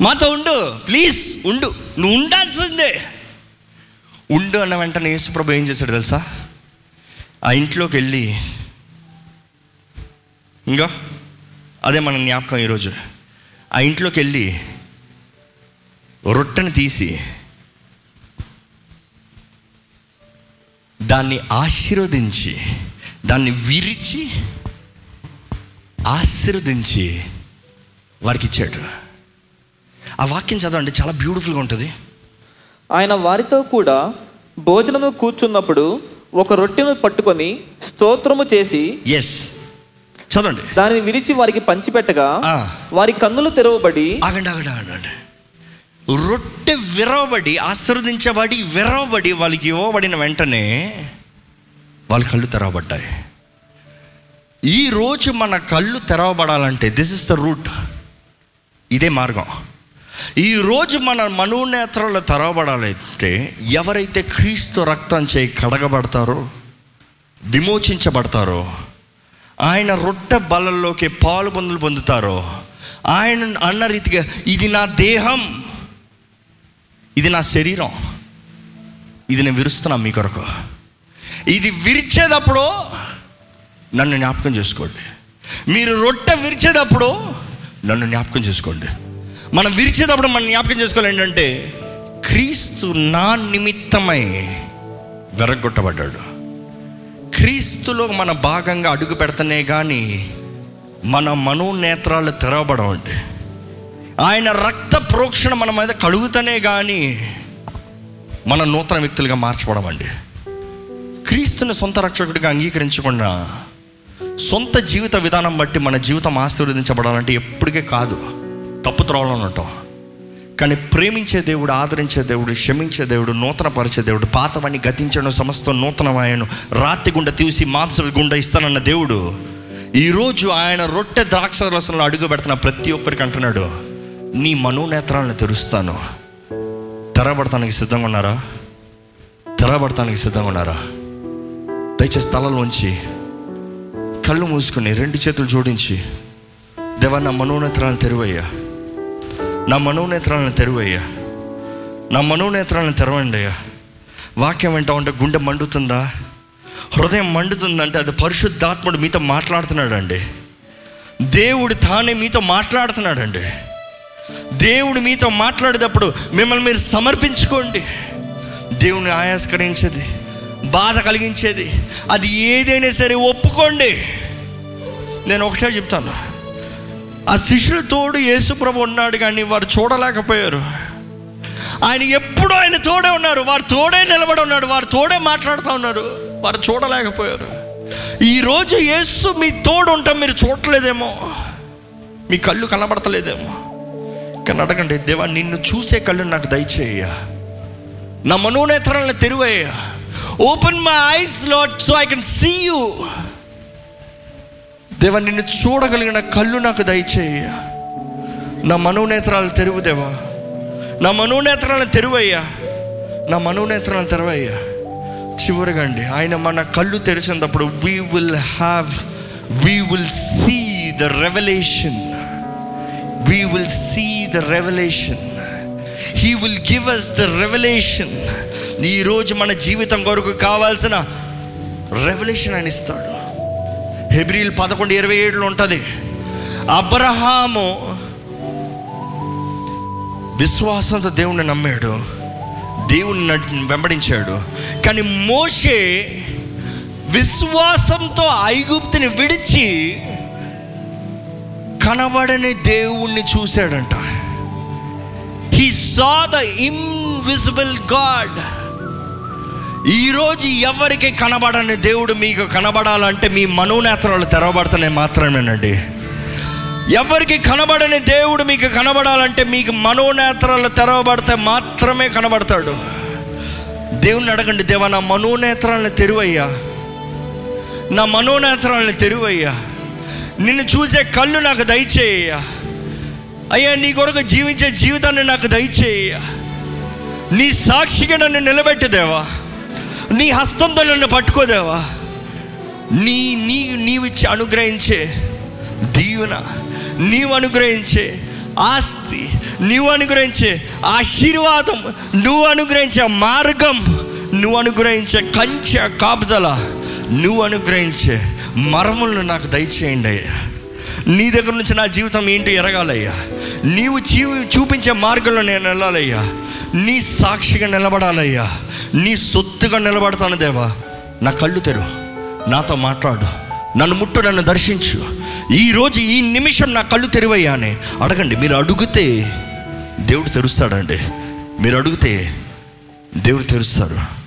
మాతో ఉండు ప్లీజ్ ఉండు. నువ్వు ఉండాల్సిందే. ఉండు అన్న వెంటనే యేసుప్రభు ఏం చేశాడు తెలుసా? ఆ ఇంట్లోకి వెళ్ళి ఇంకా అదే మన జ్ఞాపకం ఈరోజు. ఆ ఇంట్లోకి వెళ్ళి రొట్టెని తీసి దాన్ని ఆశీర్వదించి దాన్ని విరిచి ఆశీర్వదించి వారికి ఇచ్చాడు ఆ వాక్యం చదవండి చాలా బ్యూటిఫుల్గా ఉంటుంది ఆయన వారితో కూడా భోజనము కూర్చున్నప్పుడు ఒక రొట్టెను పట్టుకొని స్తోత్రము చేసి ఎస్ చదవండి దానిని విరిచి వారికి పంచిపెట్టగా. వారి కన్నులు తెరవబడి ఆగండి ఆగండి ఆగండి. రొట్టె విరవబడి ఆశీర్వదించబడి విరవబడి వాళ్ళకి ఇవ్వబడిన వెంటనే వాళ్ళ కళ్ళు తెరవబడ్డాయి. ఈ రోజు మన కళ్ళు తెరవబడాలంటే దిస్ ఇస్ ద రూట్ ఇదే మార్గం. ఈ రోజు మన మనోనేత్రాలు తెరవబడాలంటే ఎవరైతే క్రీస్తు రక్తం చేయి కడగబడతారో విమోచించబడతారో ఆయన రొట్టె బలంలోకి పాలు పొందులు పొందుతారో ఆయన అన్న రీతిగా ఇది నా దేహం. ఇది నా శరీరం. ఇది నేను విరుస్తున్నా మీ కొరకు. ఇది విరిచేటప్పుడు నన్ను జ్ఞాపకం చేసుకోండి. మీరు రొట్టె విరిచేటప్పుడు నన్ను జ్ఞాపకం చేసుకోండి. మనం విరిచేటప్పుడు మనం జ్ఞాపకం చేసుకోవాలి ఏంటంటే క్రీస్తు నా నిమిత్తమై వెరగొట్టబడ్డాడు క్రీస్తులో మన భాగంగా అడుగు పెడతనే కానీ మన మనోనేత్రాలు తెరవబడవండి. ఆయన రక్త ప్రోక్షణ మన మీద కలుగుతనే కానీ మన నూతన వ్యక్తులుగా మార్చబడమండి. క్రీస్తుని సొంత రక్షకుడిగా అంగీకరించకుండా సొంత జీవిత విధానం బట్టి మన జీవితం ఆశీర్వదించబడాలంటే ఎప్పటికే కాదు. తప్పు త్రోవలను ఉంటాం. కానీ ప్రేమించే దేవుడు ఆదరించే దేవుడు క్షమించే దేవుడు నూతన పరిచే దేవుడు పాతవాన్ని గతించడం సమస్తం నూతనమాయను రాతి గుండ తీసి మాంస గుండ ఇస్తానన్న దేవుడు ఈరోజు ఆయన రొట్టె ద్రాక్ష రసంలో అడుగు పెడుతున్న ప్రతి ఒక్కరికి అంటున్నాడు. నీ మనోనేత్రాలను తెరుస్తాను. తెరబడటానికి సిద్ధంగా ఉన్నారా? తెరబడటానికి సిద్ధంగా ఉన్నారా? దయచేసి స్థలంలోంచి కళ్ళు మూసుకుని రెండు చేతులు జోడించి దేవా నా మనోనేత్రాలను తెరువయ్యా. నా మనోనేత్రాలను తెరువయ్యా. నా మనోనేత్రాలను తెరవండి అయ్యా. వాక్యం వెంట ఉంటే గుండె మండుతుందా? హృదయం మండుతుందంటే అది పరిశుద్ధాత్ముడు మీతో మాట్లాడుతున్నాడండి. దేవుడు తానే మీతో మాట్లాడుతున్నాడండి. దేవుడు మీతో మాట్లాడేటప్పుడు మిమ్మల్ని మీరు సమర్పించుకోండి. దేవుని ఆయాస్కరించేది బాధ కలిగించేది అది ఏదైనా సరే ఒప్పుకోండి. నేను ఒకటే చెప్తాను. ఆ శిష్యుల తోడు యేసుప్రభు ఉన్నాడు కానీ వారు చూడలేకపోయారు. ఆయన ఎప్పుడు ఆయన తోడే ఉన్నారు. వారు తోడే నిలబడి ఉన్నాడు వారు తోడే మాట్లాడుతూ ఉన్నారు. వారు చూడలేకపోయారు. ఈరోజు యేసు మీ తోడు ఉంటాం మీరు చూడలేదేమో. మీ కళ్ళు కనబడతలేదేమో. కానీ అడగండి దేవా నిన్ను చూసే కళ్ళు నాకు దయచేయ నా మనోనేత్రాలను తెరువయ్యా. Open my eyes lord so I can see you దేవా నిన్ను చూడగలిగిన కళ్ళు నాకు దయచేయ నా మనోనేత్రాలు తెరువు దేవా. నా మనోనేత్రాలను తెరువయ్యా. నా మనోనేత్రాలను తెరవయ్యా. చివరిగా అండి ఆయన మన కళ్ళు తెరిచినప్పుడు we will have we will see the revolution we will see the revolution he will give us the revolution ఈరోజు మన జీవితం కొరకు కావాల్సిన రెవల్యూషన్ అని ఇస్తాడు. హెబ్రిల్ పదకొండు ఇరవై ఏడులో ఉంటుంది. అబ్రహాము విశ్వాసంతో దేవుణ్ణి నమ్మాడు. దేవుణ్ణి వెంబడించాడు. కానీ మోషే విశ్వాసంతో ఐగుప్తిని విడిచి కనబడని దేవుణ్ణి చూశాడంట. He saw the invisible God ఈరోజు ఎవరికి కనబడని దేవుడు మీకు కనబడాలంటే మీ మనోనేత్రాలు తెరవబడతాయి మాత్రమేనండి. ఎవరికి కనబడని దేవుడు మీకు కనబడాలంటే మీకు మనోనేత్రాలు తెరవబడితే మాత్రమే కనబడతాడు. దేవుణ్ణి అడగండి దేవా నా మనోనేత్రాలను తెరువయ్యా. నా మనోనేత్రాలను తెరువయ్యా. నిన్ను చూసే కళ్ళు నాకు దయచేయ. అయ్యా నీ కొరకు జీవించే జీవితాన్ని నాకు దయచేయ. నీ సాక్షిగా నన్ను నిలబెట్టుదేవా నీ హస్తంతో నన్ను పట్టుకోదేవా నీ నీ నీవిచ్చి అనుగ్రహించే దీవెన నీవు అనుగ్రహించే ఆస్తి నువ్వు అనుగ్రహించే ఆశీర్వాదం నువ్వు అనుగ్రహించే మార్గం నువ్వు అనుగ్రహించే కంచె కాపుదల నువ్వు అనుగ్రహించే మరములను నాకు దయచేయండి అయ్యా. నీ దగ్గర నుంచి నా జీవితం ఏంటి ఎరగాలయ్యా. నీవు చూపించే మార్గంలో నేను వెళ్ళాలయ్యా. నీ సాక్షిగా నిలబడాలయ్యా. నీ సొత్తుగా నిలబడతాను దేవా. నా కళ్ళు తెరు. నాతో మాట్లాడు. నన్ను ముట్టు నన్ను దర్శించు. ఈరోజు ఈ నిమిషం నా కళ్ళు తెరివయ్యా అని అడగండి. మీరు అడిగితే దేవుడు తెరుస్తాడండి. మీరు అడిగితే దేవుడు తెరుస్తారు.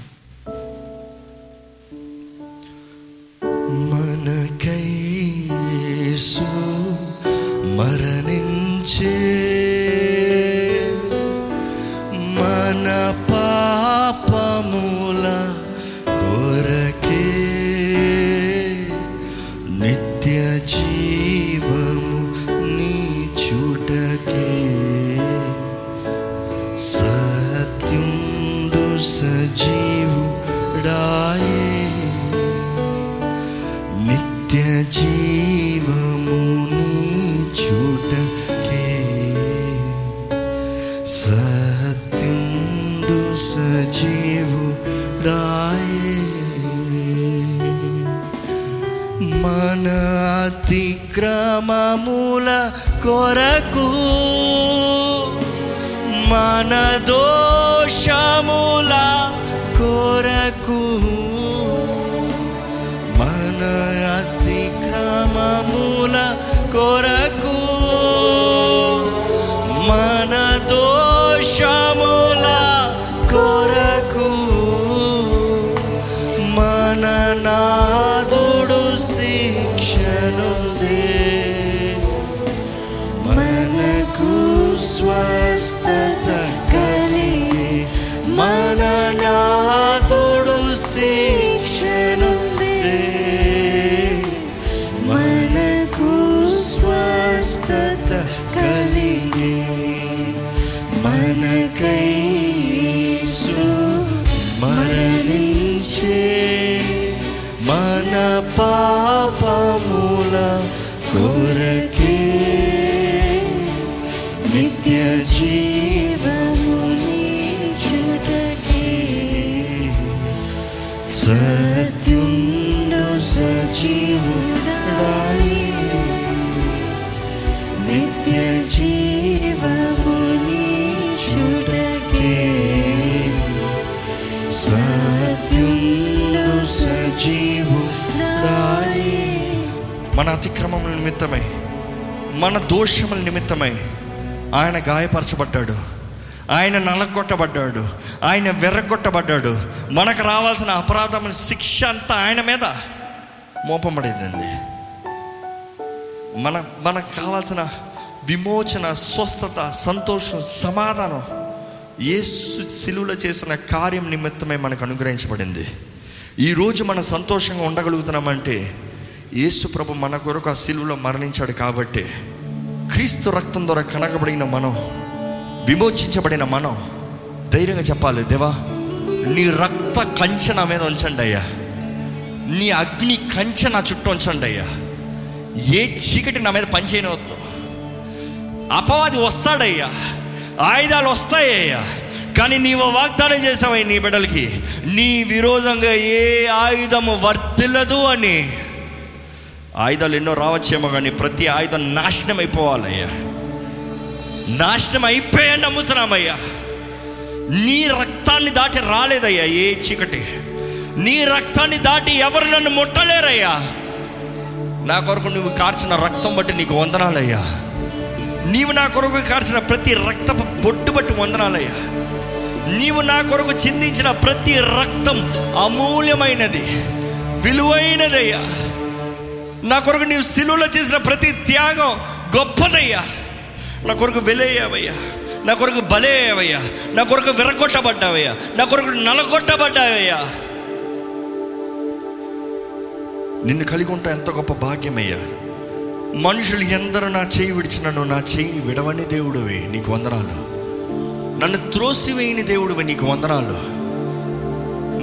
కొరకు మన దోషముల కొరకు మన అతిక్రమముల కొరకు నిమిత్తమై మన దోషముల నిమిత్తమై ఆయన గాయపరచబడ్డాడు. ఆయన నలగొట్టబడ్డాడు. ఆయన వెర్రగొట్టబడ్డాడు. మనకు రావాల్సిన అపరాధం శిక్ష అంతా ఆయన మీద మోపబడేదండి. మన మనకు కావాల్సిన విమోచన స్వస్థత సంతోషం సమాధానం ఏసు సిలువులో చేసిన కార్యం నిమిత్తమై మనకు అనుగ్రహించబడింది. ఈరోజు మనం సంతోషంగా ఉండగలుగుతున్నామంటే యేసు ప్రభు మన కొరకు ఆ సిలువలో మరణించాడు కాబట్టి క్రీస్తు రక్తం ద్వారా కనగబడిన మనం విమోచించబడిన మనం ధైర్యంగా చెప్పాలి దేవా నీ రక్త కంచె నా మీద ఉంచండి అయ్యా. నీ అగ్ని కంచె నా చుట్టూ ఉంచండి అయ్యా. ఏ చీకటి నా మీద పనిచేయనవద్దు. అపవాది వస్తాడయ్యా. ఆయుధాలు వస్తాయ్యా కానీ నీవు వాగ్దానం చేసావయ్య నీ బిడ్డలకి. నీ విరోధంగా ఏ ఆయుధము వర్తిల్లదు అని. ఆయుధాలు ఎన్నో రావచ్చేమో కానీ ప్రతి ఆయుధం నాశనం అయిపోవాలయ్యా నాశనం అయిపోయాని నమ్ముతున్నామయ్యా. నీ రక్తాన్ని దాటి రాలేదయ్యా ఏ చీకటి. నీ రక్తాన్ని దాటి ఎవరు నన్ను ముట్టలేరయ్యా. నా కొరకు నువ్వు కార్చిన రక్తం బట్టి నీకు వందనాలయ్యా. నీవు నా కొరకు కార్చిన ప్రతి రక్తపు బొట్టు బట్టి వందనాలయ్యా. నీవు నా కొరకు చిందించిన ప్రతి రక్తం అమూల్యమైనది విలువైనదయ్యా. నా కొరకు నీవు సిలువలో చేసిన ప్రతి త్యాగం గొప్పదయ్యా. నా కొరకు వెలయ్యావయ్యా. నా కొరకు బలయ్యావయ్యా. నా కొరకు విరగొట్టబడ్డావయ్యా. నా కొరకు నలగొట్టబడ్డావయ్యా. నిన్ను కలిగి ఉంటా ఎంత గొప్ప భాగ్యమయ్యా. మనుషులు ఎందరూ నా చేయి విడిచినను నా చేయి విడవని దేవుడివే నీకు వందనాలు. నన్ను త్రోసివేయని దేవుడువే నీకు వందనాలు.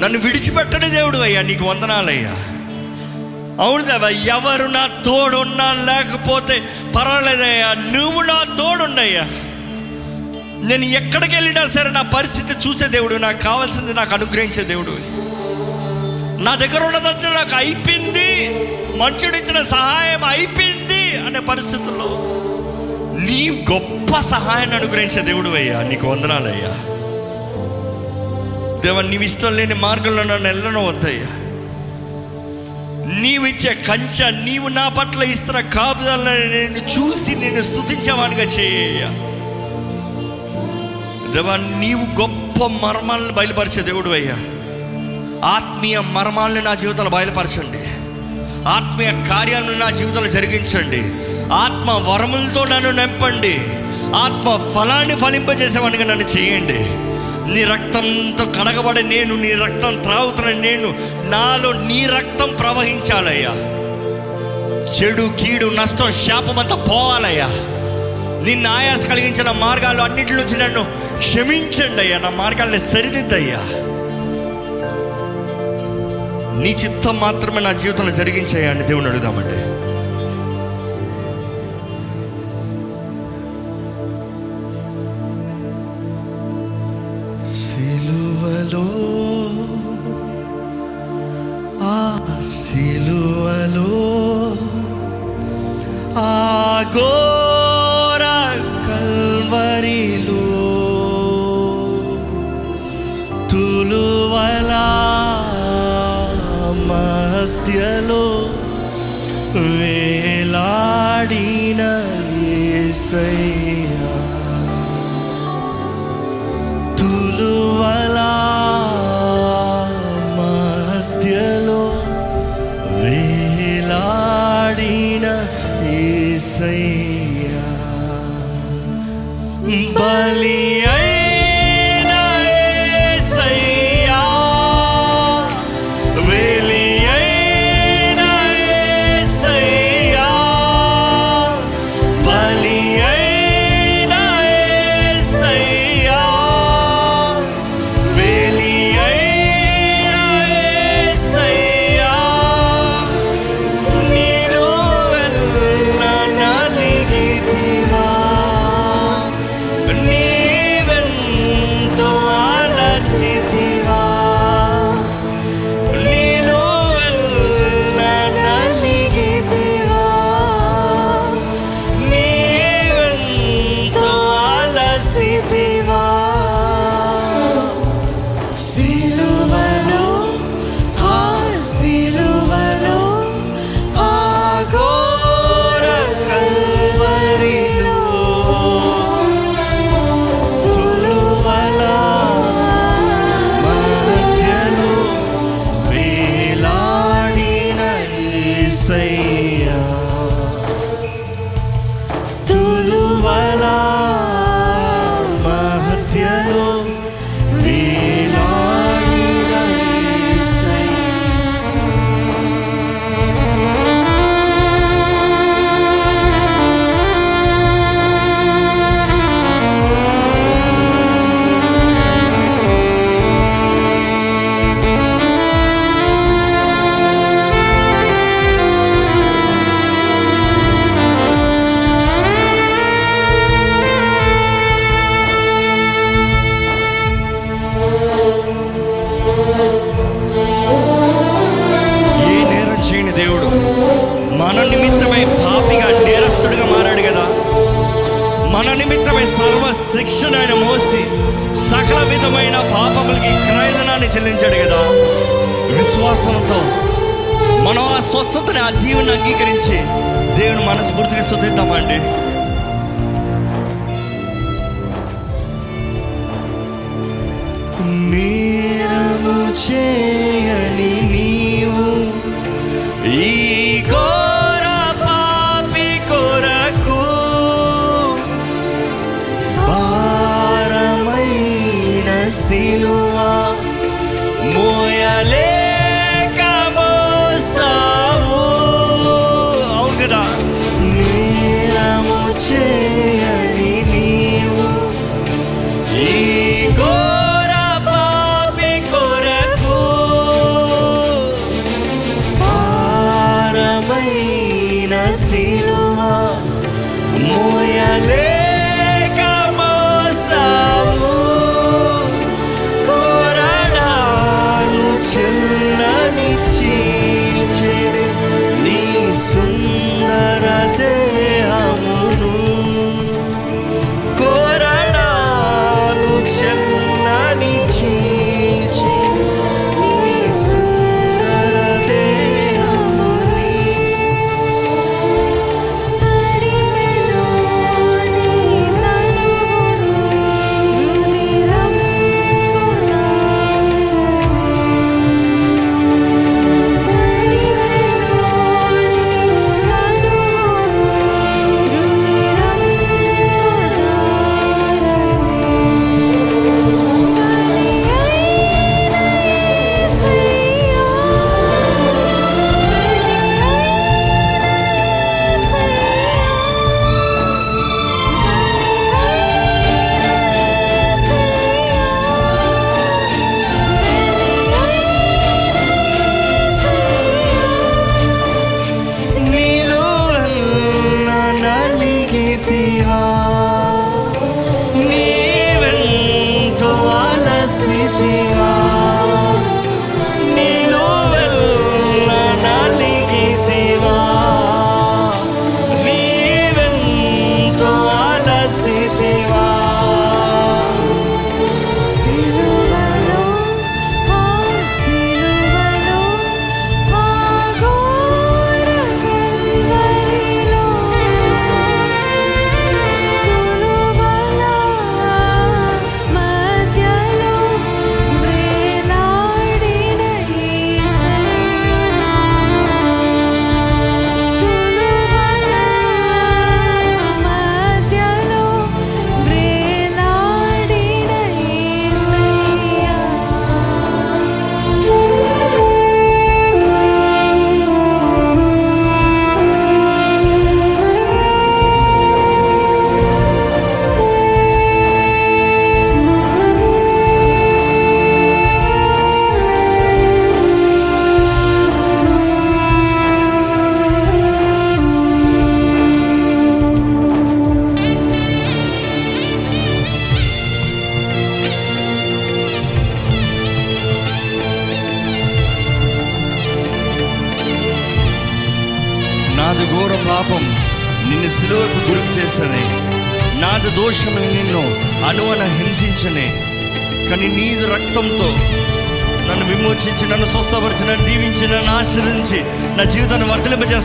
నన్ను విడిచిపెట్టని దేవుడు అయ్యా నీకు వందనాలయ్యా. అవును దేవా ఎవరు నా తోడున్నా లేకపోతే పర్వాలేదయ్యా. నువ్వు నా తోడున్నయ్యా. నేను ఎక్కడికి వెళ్ళినా సరే నా పరిస్థితి చూసే దేవుడు నాకు కావాల్సింది నాకు అనుగ్రహించే దేవుడు. నా దగ్గర ఉన్నదంటే నాకు అయిపోయింది. మనుషుడు ఇచ్చిన సహాయం అయిపోయింది అనే పరిస్థితుల్లో నీ గొప్ప సహాయాన్ని అనుగ్రహించే దేవుడు అయ్యా నీకు వందనాలయ్యా దేవా నీవు ఇష్టం లేని మార్గంలో నన్ను వెళ్ళను వద్దయ్యా నీవిచ్చే కంచె నీవు నా పట్ల ఇస్తున్న కాపుదలను నేను చూసి నేను స్థుతించేవానిగా చేయ. దేవా నీవు గొప్ప మర్మాలను బయలుపరిచే దేవుడు అయ్యా. ఆత్మీయ మర్మాలను నా జీవితంలో బయలుపరచండి. ఆత్మీయ కార్యాలను నా జీవితంలో జరిగించండి. ఆత్మ వరములతో నన్ను నింపండి. ఆత్మ ఫలాన్ని ఫలింపజేసేవాడిగా నన్ను చేయండి. నీ రక్తంతో కడగబడే నేను నీ రక్తం త్రాగుతున్న నేను నాలో నీ రక్తం ప్రవహించాలయ్యా. చెడు కీడు నష్టం శాపం అంతా పోవాలయ్యా. నిన్ను ఆయాస కలిగించిన మార్గాలు అన్నిటి నుంచి నన్ను క్షమించండి అయ్యా. నా మార్గాల్ని సరిదిద్దయ్యా. నీ చిత్తం మాత్రమే నా జీవితంలో జరిగించాయా అని దేవుని అడుగుదామండి. సిలువలో ఆ ఘోర కల్వరిలో తులువల మధ్యలో వేలాడిన యేసయ్యా తులువల బలి సర్వ శిక్షను ఆయన మోసి సకల విధమైన పాపములకి క్రయదనాన్ని చెల్లించాడు కదా. విశ్వాసంతో మనం ఆ స్వస్థతని ఆ దీవుని అంగీకరించి దేవుని మనస్ఫూర్తిగా శుద్ధిద్దామండి నేరము చేయని నీవు ఈ గో थी हाँ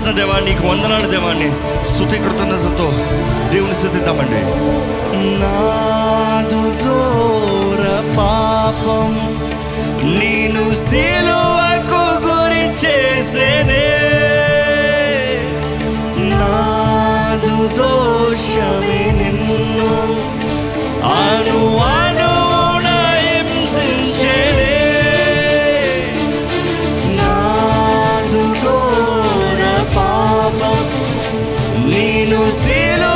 చేసిన దేవా నీకు వందనాలు దేవాన్ని. స్థుతి కృతజ్ఞతతో దేవుని స్థుతిద్దామండి. నాదు ఘోర పాపం నేను సిలువకు గురి చేసేనే. నాదు దోషమే నిన్ను అనువా cielos.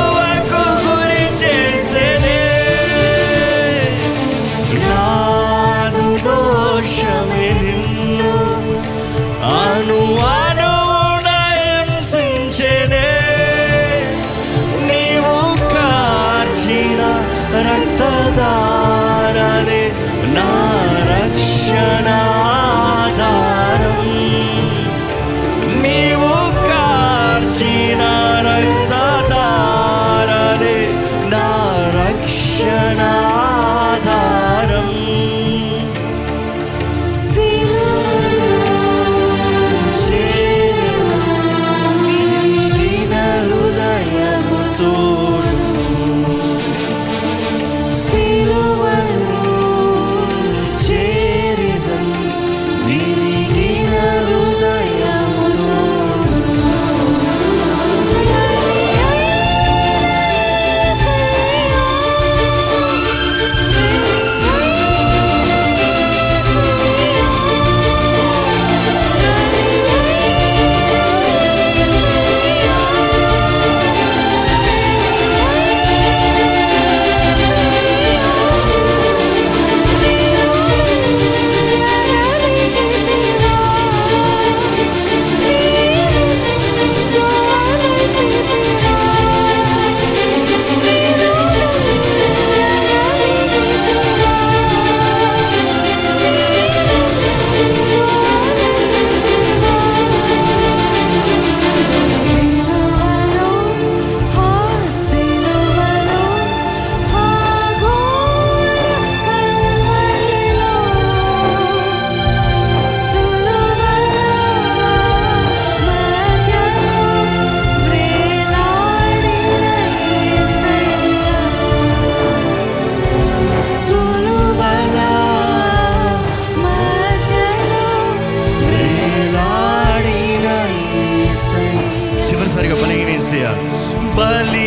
婚礼。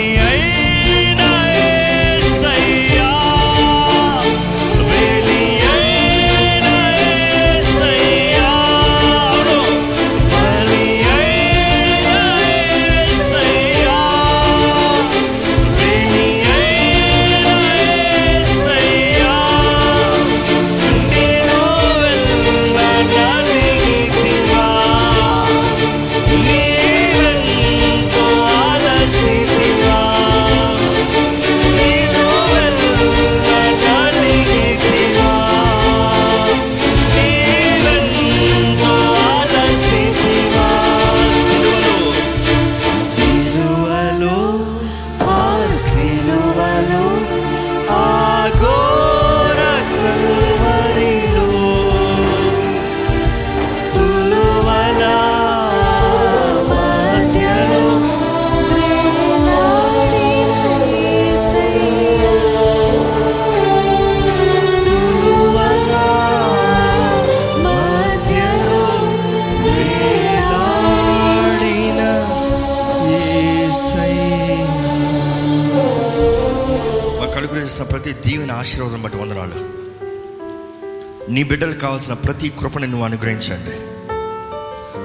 బిడ్డలకు కావాల్సిన ప్రతి కృపని నువ్వు అనుగ్రహించండి.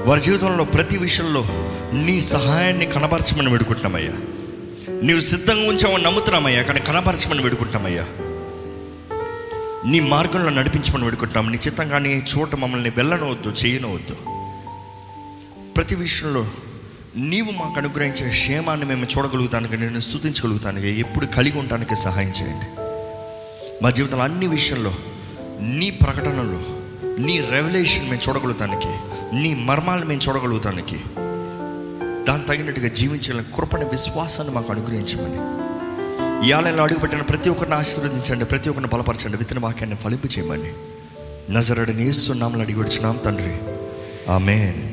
వారి జీవితంలో ప్రతి విషయంలో నీ సహాయాన్ని కనపరచమని వేడుకుంటున్నామయ్యా. నీవు సిద్ధంగా ఉంచామని నమ్ముతున్నామయ్యా కానీ కనపరచమని వేడుకుంటున్నామయ్యా. నీ మార్గంలో నడిపించమని వేడుకుంటున్నాం. నీ చిత్తంగా చోట మమ్మల్ని వెళ్ళనవద్దు చేయనవద్దు. ప్రతి విషయంలో నీవు మాకు అనుగ్రహించే క్షేమాన్ని మేము చూడగలుగుతానికి నేను స్థుతించగలుగుతానికి ఎప్పుడు కలిగి ఉండటానికి సహాయం చేయండి. మా జీవితంలో అన్ని విషయంలో నీ ప్రకటనలు నీ రెవల్యూషన్ మేము చూడగలుగుతానికి నీ మర్మాలను మేము చూడగలుగుతానికి దాని తగినట్టుగా జీవించాలని కృపణ విశ్వాసాన్ని మాకు అనుగ్రహించమని. ఇవాళ అడుగుపెట్టిన ప్రతి ఒక్కరిని ఆశీర్వదించండి ప్రతి ఒక్కరిని బలపరచండి విత్తన వాక్యాన్ని ఫలింపు చేయమని నజరడు నేస్తున్నామని అడిగి వచ్చినాం తండ్రి. ఆమెన్.